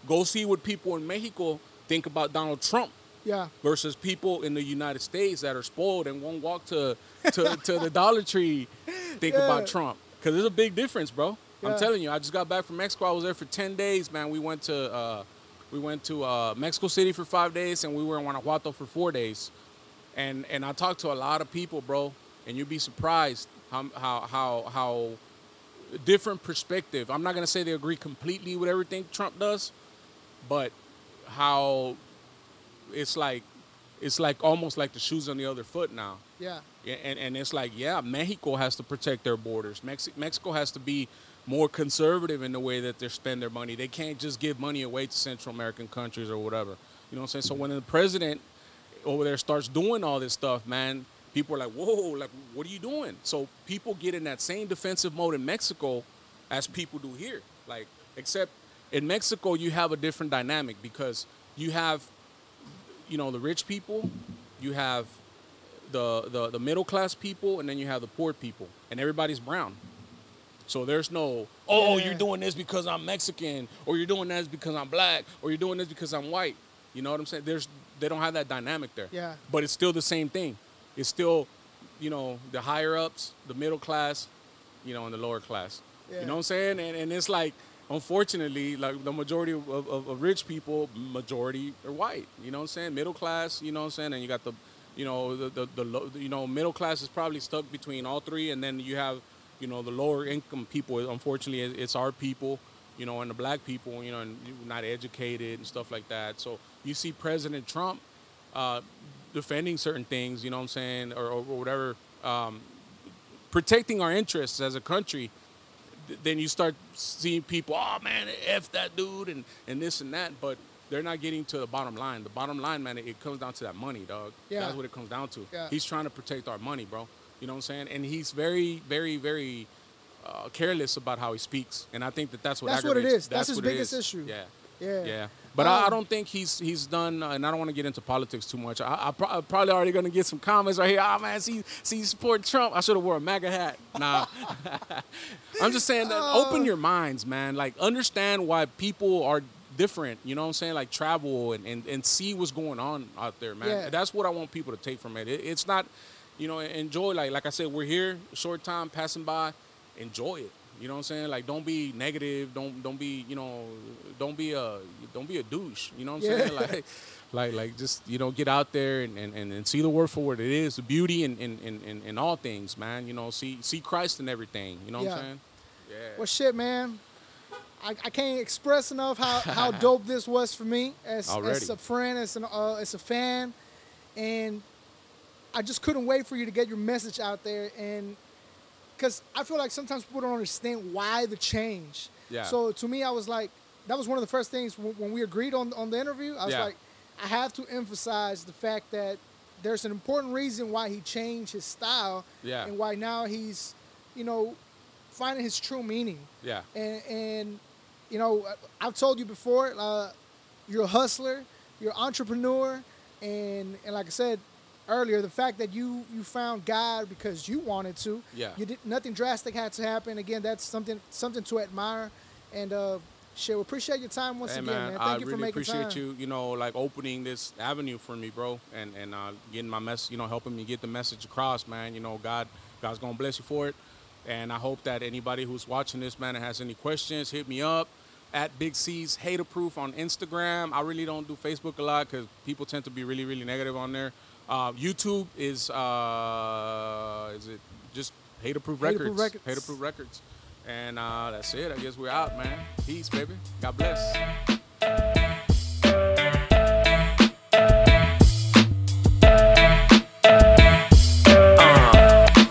go see what people in Mexico think about Donald Trump yeah. versus people in the United States that are spoiled and won't walk to to, to the Dollar Tree think Yeah. about Trump. Because there's a big difference, bro. Yeah. I'm telling you, I just got back from Mexico. I was there for 10 days, man. We went to uh, we went to uh, Mexico City for five days, and we were in Guanajuato for four days. And and I talked to a lot of people, bro, and you'd be surprised how how how how different perspective. I'm not gonna say they agree completely with everything Trump does, but how it's like it's like almost like the shoes on the other foot now. Yeah. Yeah, and, and it's like, yeah, Mexico has to protect their borders. Mexi- Mexico has to be more conservative in the way that they spend their money. They can't just give money away to Central American countries or whatever. You know what I'm saying? So when the president over there starts doing all this stuff, man, people are like, whoa, like, what are you doing? So people get in that same defensive mode in Mexico as people do here. Like, except in Mexico, you have a different dynamic because you have, you know, the rich people, you have the, the, the middle class people, and then you have the poor people, and everybody's brown. So there's no, oh, oh Yeah. you're doing this because I'm Mexican, or you're doing this because I'm black, or you're doing this because I'm white. You know what I'm saying? There's they don't have that dynamic there. Yeah. But it's still the same thing. It's still, you know, the higher ups, the middle class, you know, and the lower class. Yeah. You know what I'm saying? And, and it's like, unfortunately, like the majority of, of, of rich people, majority are white. You know what I'm saying? Middle class, you know what I'm saying? And you got the, you know, the, the, the you know, middle class is probably stuck between all three. And then you have, you know, the lower income people. Unfortunately, it's our people, you know, and the black people, you know, and not educated and stuff like that. So you see President Trump uh, defending certain things, you know what I'm saying, or, or whatever, um, protecting our interests as a country, then you start seeing people, oh man, F that dude and, and this and that, but they're not getting to the bottom line. The bottom line, man, it, comes down to that money, dog. Yeah. That's what it comes down to. Yeah. He's trying to protect our money, bro. You know what I'm saying? And he's very, very, very uh, careless about how he speaks. And I think that that's what That's what it is. That's his biggest is. issue. Yeah. Yeah. Yeah. But I, I Um, don't think he's he's done, uh, and I don't want to get into politics too much. I, I pro- I'm probably already gonna get some comments right here. Oh man, see, see, you support Trump. I should have wore a MAGA hat. Nah, *laughs* I'm just saying that Oh. open your minds, man. Like understand why people are different. You know what I'm saying? Like travel and, and, and see what's going on out there, man. Yeah. That's what I want people to take from it. it. It's not, you know, enjoy. Like like I said, we're here, short time passing by. Enjoy it. You know what I'm saying? Like don't be negative. Don't don't be you know don't be a don't be a douche. You know what I'm saying? *laughs* Like like like just you know get out there and, and, and, see the word for what it is the beauty in in, in, in all things man you know see see christ in everything you know what Yeah. i'm saying yeah Well, shit, man. I, I can't express enough how, *laughs* how dope this was for me as, as a friend, as an uh, as a fan, and I just couldn't wait for you to get your message out there. And because I feel like sometimes people don't understand why the change. Yeah. So to me, I was like, that was one of the first things when, we agreed on on the interview. I was Yeah. like, I have to emphasize the fact that there's an important reason why he changed his style. Yeah. And why now he's, you know, finding his true meaning yeah and, and you know i've told you before uh, you're a hustler you're an entrepreneur and and like i said earlier the fact that you you found god because you wanted to. Yeah. you did nothing drastic had to happen. Again that's something something to admire and uh shit we appreciate your time once hey again man, man, thank i you for really making appreciate time. you you know like opening this avenue for me bro and and uh getting my mess you know helping me get the message across man. You know god god's gonna bless you for it. And i hope that anybody who's watching this man and has any questions hit me up at Big Cease Hataproof on Instagram. I really don't do Facebook a lot because people tend to be really, really negative on there. Uh, YouTube is uh, is it just Hataproof Hater Records? Proof Records. Hataproof Records. And uh, that's it. I guess we're out, man. Peace, baby. God bless.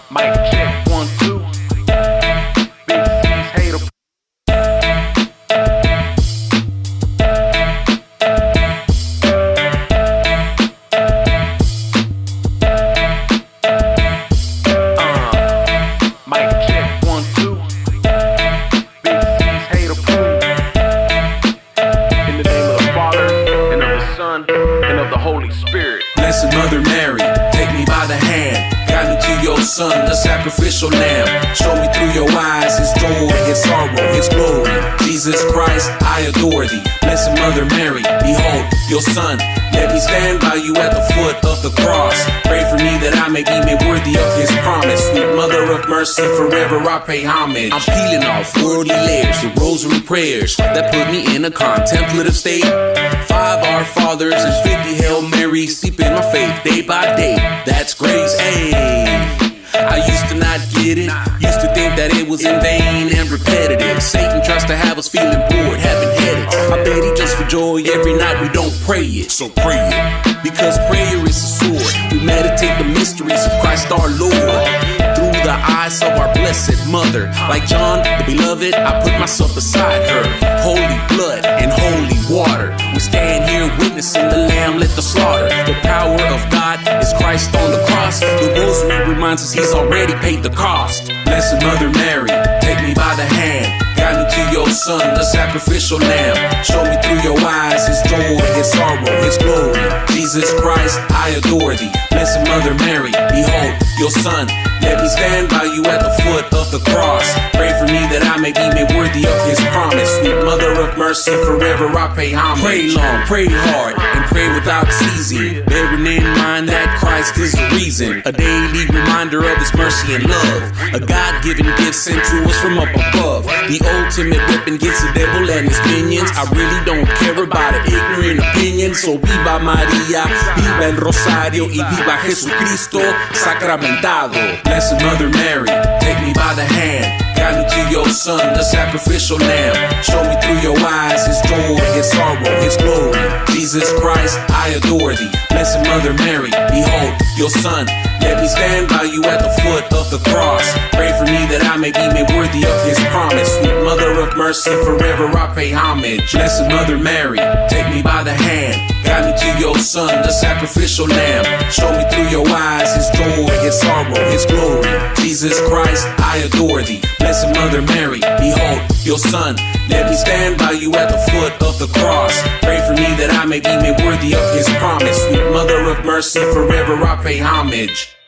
Mic check sacrificial lamb. Show me through your eyes his joy, his sorrow, his glory. Jesus Christ, I adore thee. Blessed Mother Mary, behold your son. Let me stand by you at the foot of the cross. Pray for me that I may be made worthy of his promise. Sweet Mother of mercy, forever I pay homage. I'm peeling off worldly layers, the rosary prayers that put me in a contemplative state. Five Our Fathers and 50 Hail Marys seep in my faith day by day. That's grace, ayy. I used to not get it, used to think that it was in vain and repetitive. Satan tries to have us feeling bored, having headaches. I bet he just for joy every night we don't pray it. So pray it, because prayer is a sword. We meditate the mysteries of Christ our Lord the eyes of our blessed mother. Like John, the beloved, I put myself beside her. Holy blood and holy water. We stand here witnessing the lamb let the slaughter. The power of God is Christ on the cross. The rosary reminds us he's already paid the cost. Blessed Mother Mary, take me by the hand. Your son, the sacrificial lamb. Show me through your eyes his joy, his sorrow, his glory. Jesus Christ, I adore thee. Blessed Mother Mary, behold your son. Let me stand by you at the foot of the cross. Pray for me that I may be made worthy of his promise. Sweet Mother of mercy, forever I pay homage. Pray long, pray hard, and pray without ceasing. Bearing in mind that Christ is the reason. A daily reminder of his mercy and love. A God given gift sent to us from up above. The ultimate weapon against the devil and his minions. I really don't care about an ignorant opinion. So viva María, viva el Rosario, y viva Jesucristo sacramentado. Blessed Mother Mary, take me by the hand. Guide me to your son, the sacrificial lamb. Show me through your eyes his joy, his sorrow, his glory. Jesus Christ, I adore thee. Blessed Mother Mary, behold your son. Let me stand by you at the foot of the cross. Pray for me that I may be made worthy of his promise. Sweet Mother of mercy, forever I pay homage. Blessed Mother Mary, take me by the hand. Guide me to your son, the sacrificial lamb. Show me through your eyes his joy, his sorrow, his glory. Jesus Christ, I adore thee. Blessed Mother Mary, behold your son. Let me stand by you at the foot of of the cross. Pray for me that I may be made worthy of his promise. Sweet mother of mercy, forever I pay homage.